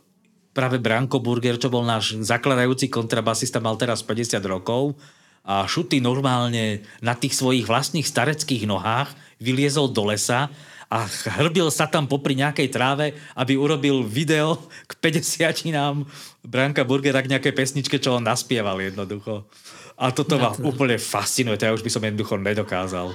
práve Branko Burger, čo bol náš zakladajúci kontrabasista, mal teraz 50 rokov a šuty normálne na tých svojich vlastných stareckých nohách vyliezol do lesa a hrbil sa tam popri nejakej tráve, aby urobil video k 50 nám Branka Burgera k nejakej pesničke, čo on naspieval jednoducho. A toto ma úplne fascinuje, to ja už by som jednoducho nedokázal.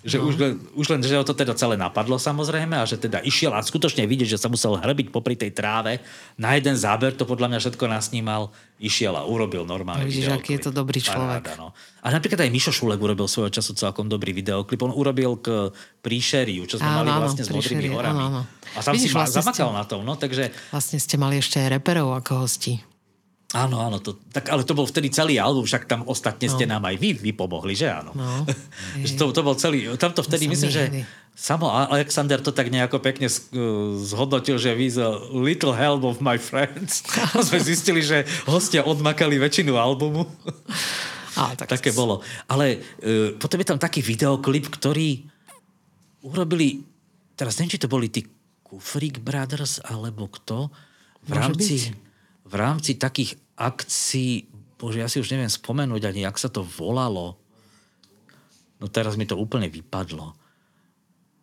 Že no. už, len, už len, že ho to teda celé napadlo samozrejme a že teda išiel a skutočne vidieť, že sa musel hrbiť popri tej tráve. Na jeden záber to podľa mňa všetko nasnímal, išiel a urobil normálne. Vidíš, aký je to dobrý človek. Paráda, no. A napríklad aj Mišo Šulek urobil svojho času celkom dobrý videoklip. On urobil k Príšeriu, čo sme áno, mali vlastne áno, s Modrými horami. Áno, áno. A tam Vidíš, si vlastne zamakal ste, na tom, no, takže... Vlastne ste mali ešte aj reperov ako hosti. Áno, áno, to, tak, ale to bol vtedy celý album, však tam ostatne no. ste nám aj vy, vy pomohli, že áno. No. to, to bol celý, tam to vtedy, myslím, že samo Alexander to tak nejako pekne zhodnotil, že vy a little help of my friends. A sme zistili, že hostia odmakali väčšinu albumu. A, tak Také bolo. Ale uh, potom je tam taký videoklip, ktorý urobili, teraz neviem, či to boli tí Kufrik Brothers, alebo kto, v Môže rámci... Byť v rámci takých akcií, bože, ja si už neviem spomenúť ani, jak sa to volalo. No teraz mi to úplne vypadlo.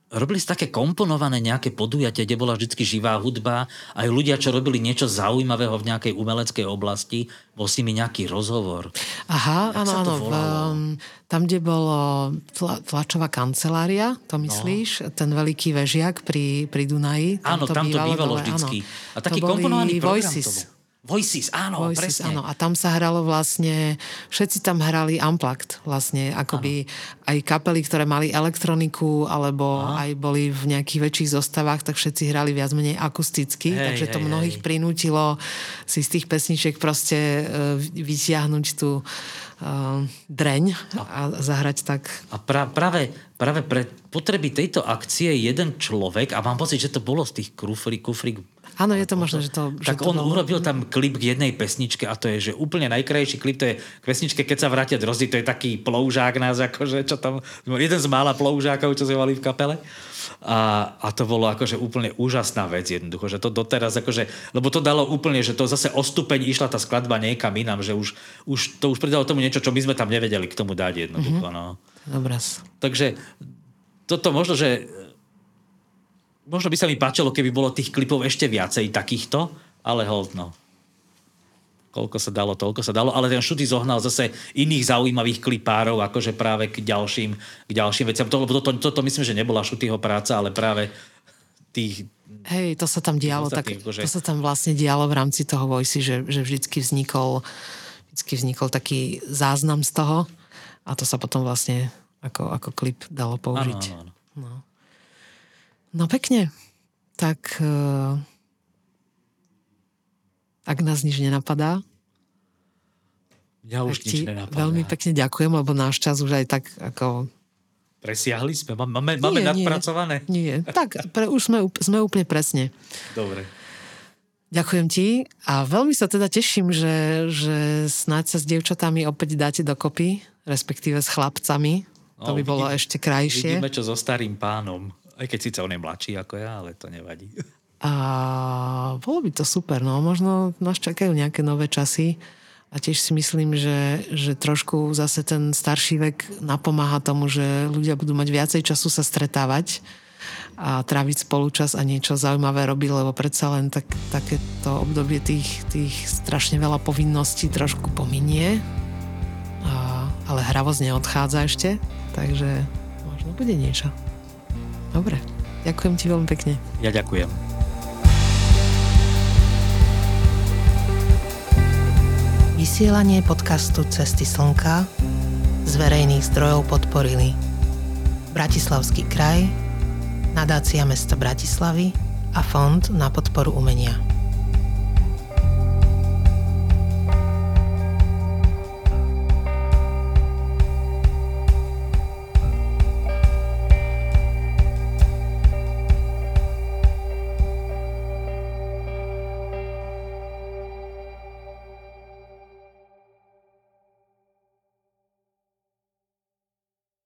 Robili ste také komponované nejaké podujatie, kde bola vždy živá hudba, aj ľudia, čo robili niečo zaujímavého v nejakej umeleckej oblasti, bol s nimi nejaký rozhovor. Aha, áno, áno. Um, tam, kde bolo tla, tlačová kancelária, to no. myslíš? No. Ten veľký vežiak pri, pri Dunaji. Áno, tam to bývalo dole, vždycky. Áno. A taký komponovaný program Voices. to bol. Voices, áno, Voices, presne. áno. A tam sa hralo vlastne, všetci tam hrali unplugged vlastne, akoby áno. aj kapely, ktoré mali elektroniku, alebo Aha. aj boli v nejakých väčších zostavách, tak všetci hrali viac menej akusticky, hej, takže to hej, mnohých hej. prinútilo si z tých pesničiek proste uh, vytiahnuť tú uh, dreň a zahrať tak. A pra, práve, práve pre potreby tejto akcie jeden človek, a mám pocit, že to bolo z tých kufrík, kufrík Áno, je to možné, že to... Tak že on to bolo... urobil tam klip k jednej pesničke a to je, že úplne najkrajší klip, to je k pesničke Keď sa vrátia drozdy, to je taký ploužák nás, akože, čo tam, jeden z mála ploužákov, čo sme mali v kapele. A, a to bolo akože úplne úžasná vec jednoducho, že to doteraz akože, lebo to dalo úplne, že to zase o stupeň išla tá skladba niekam inám, že už, už to už pridalo tomu niečo, čo my sme tam nevedeli k tomu dať jednoducho. Mm-hmm. No. Dobraz. Takže toto možno, že možno by sa mi páčilo, keby bolo tých klipov ešte viacej takýchto, ale hold no. Koľko sa dalo, toľko sa dalo. Ale ten Šuty zohnal zase iných zaujímavých klipárov, akože práve k ďalším, k ďalším veciam. To, to, to, to, to myslím, že nebola Šutyho práca, ale práve tých... Hej, to sa tam dialo, tak, akože... to sa tam vlastne dialo v rámci toho Voice, že, že vždycky vznikol vždycky vznikol taký záznam z toho a to sa potom vlastne ako, ako klip dalo použiť. Ano, ano, ano. No. No pekne. Tak uh, ak nás nič nenapadá, ja už nič nenapadá. veľmi pekne ďakujem, lebo náš čas už aj tak ako... Presiahli sme? Máme, máme nie, nadpracované? Nie, tak pre, už sme, sme úplne presne. Dobre. Ďakujem ti a veľmi sa teda teším, že, že snáď sa s dievčatami opäť dáte dokopy, respektíve s chlapcami. No, to by bolo ešte krajšie. Vidíme, čo so starým pánom. Aj keď síce on je mladší ako ja, ale to nevadí. A bolo by to super, no. Možno nás čakajú nejaké nové časy. A tiež si myslím, že, že trošku zase ten starší vek napomáha tomu, že ľudia budú mať viacej času sa stretávať a tráviť spolučas a niečo zaujímavé robiť, lebo predsa len tak, takéto obdobie tých, tých strašne veľa povinností trošku pominie. A, ale hravosť neodchádza ešte, takže možno bude niečo. Dobre, ďakujem ti veľmi pekne. Ja ďakujem. Vysielanie podcastu Cesty slnka z verejných zdrojov podporili Bratislavský kraj, nadácia mesta Bratislavy a Fond na podporu umenia.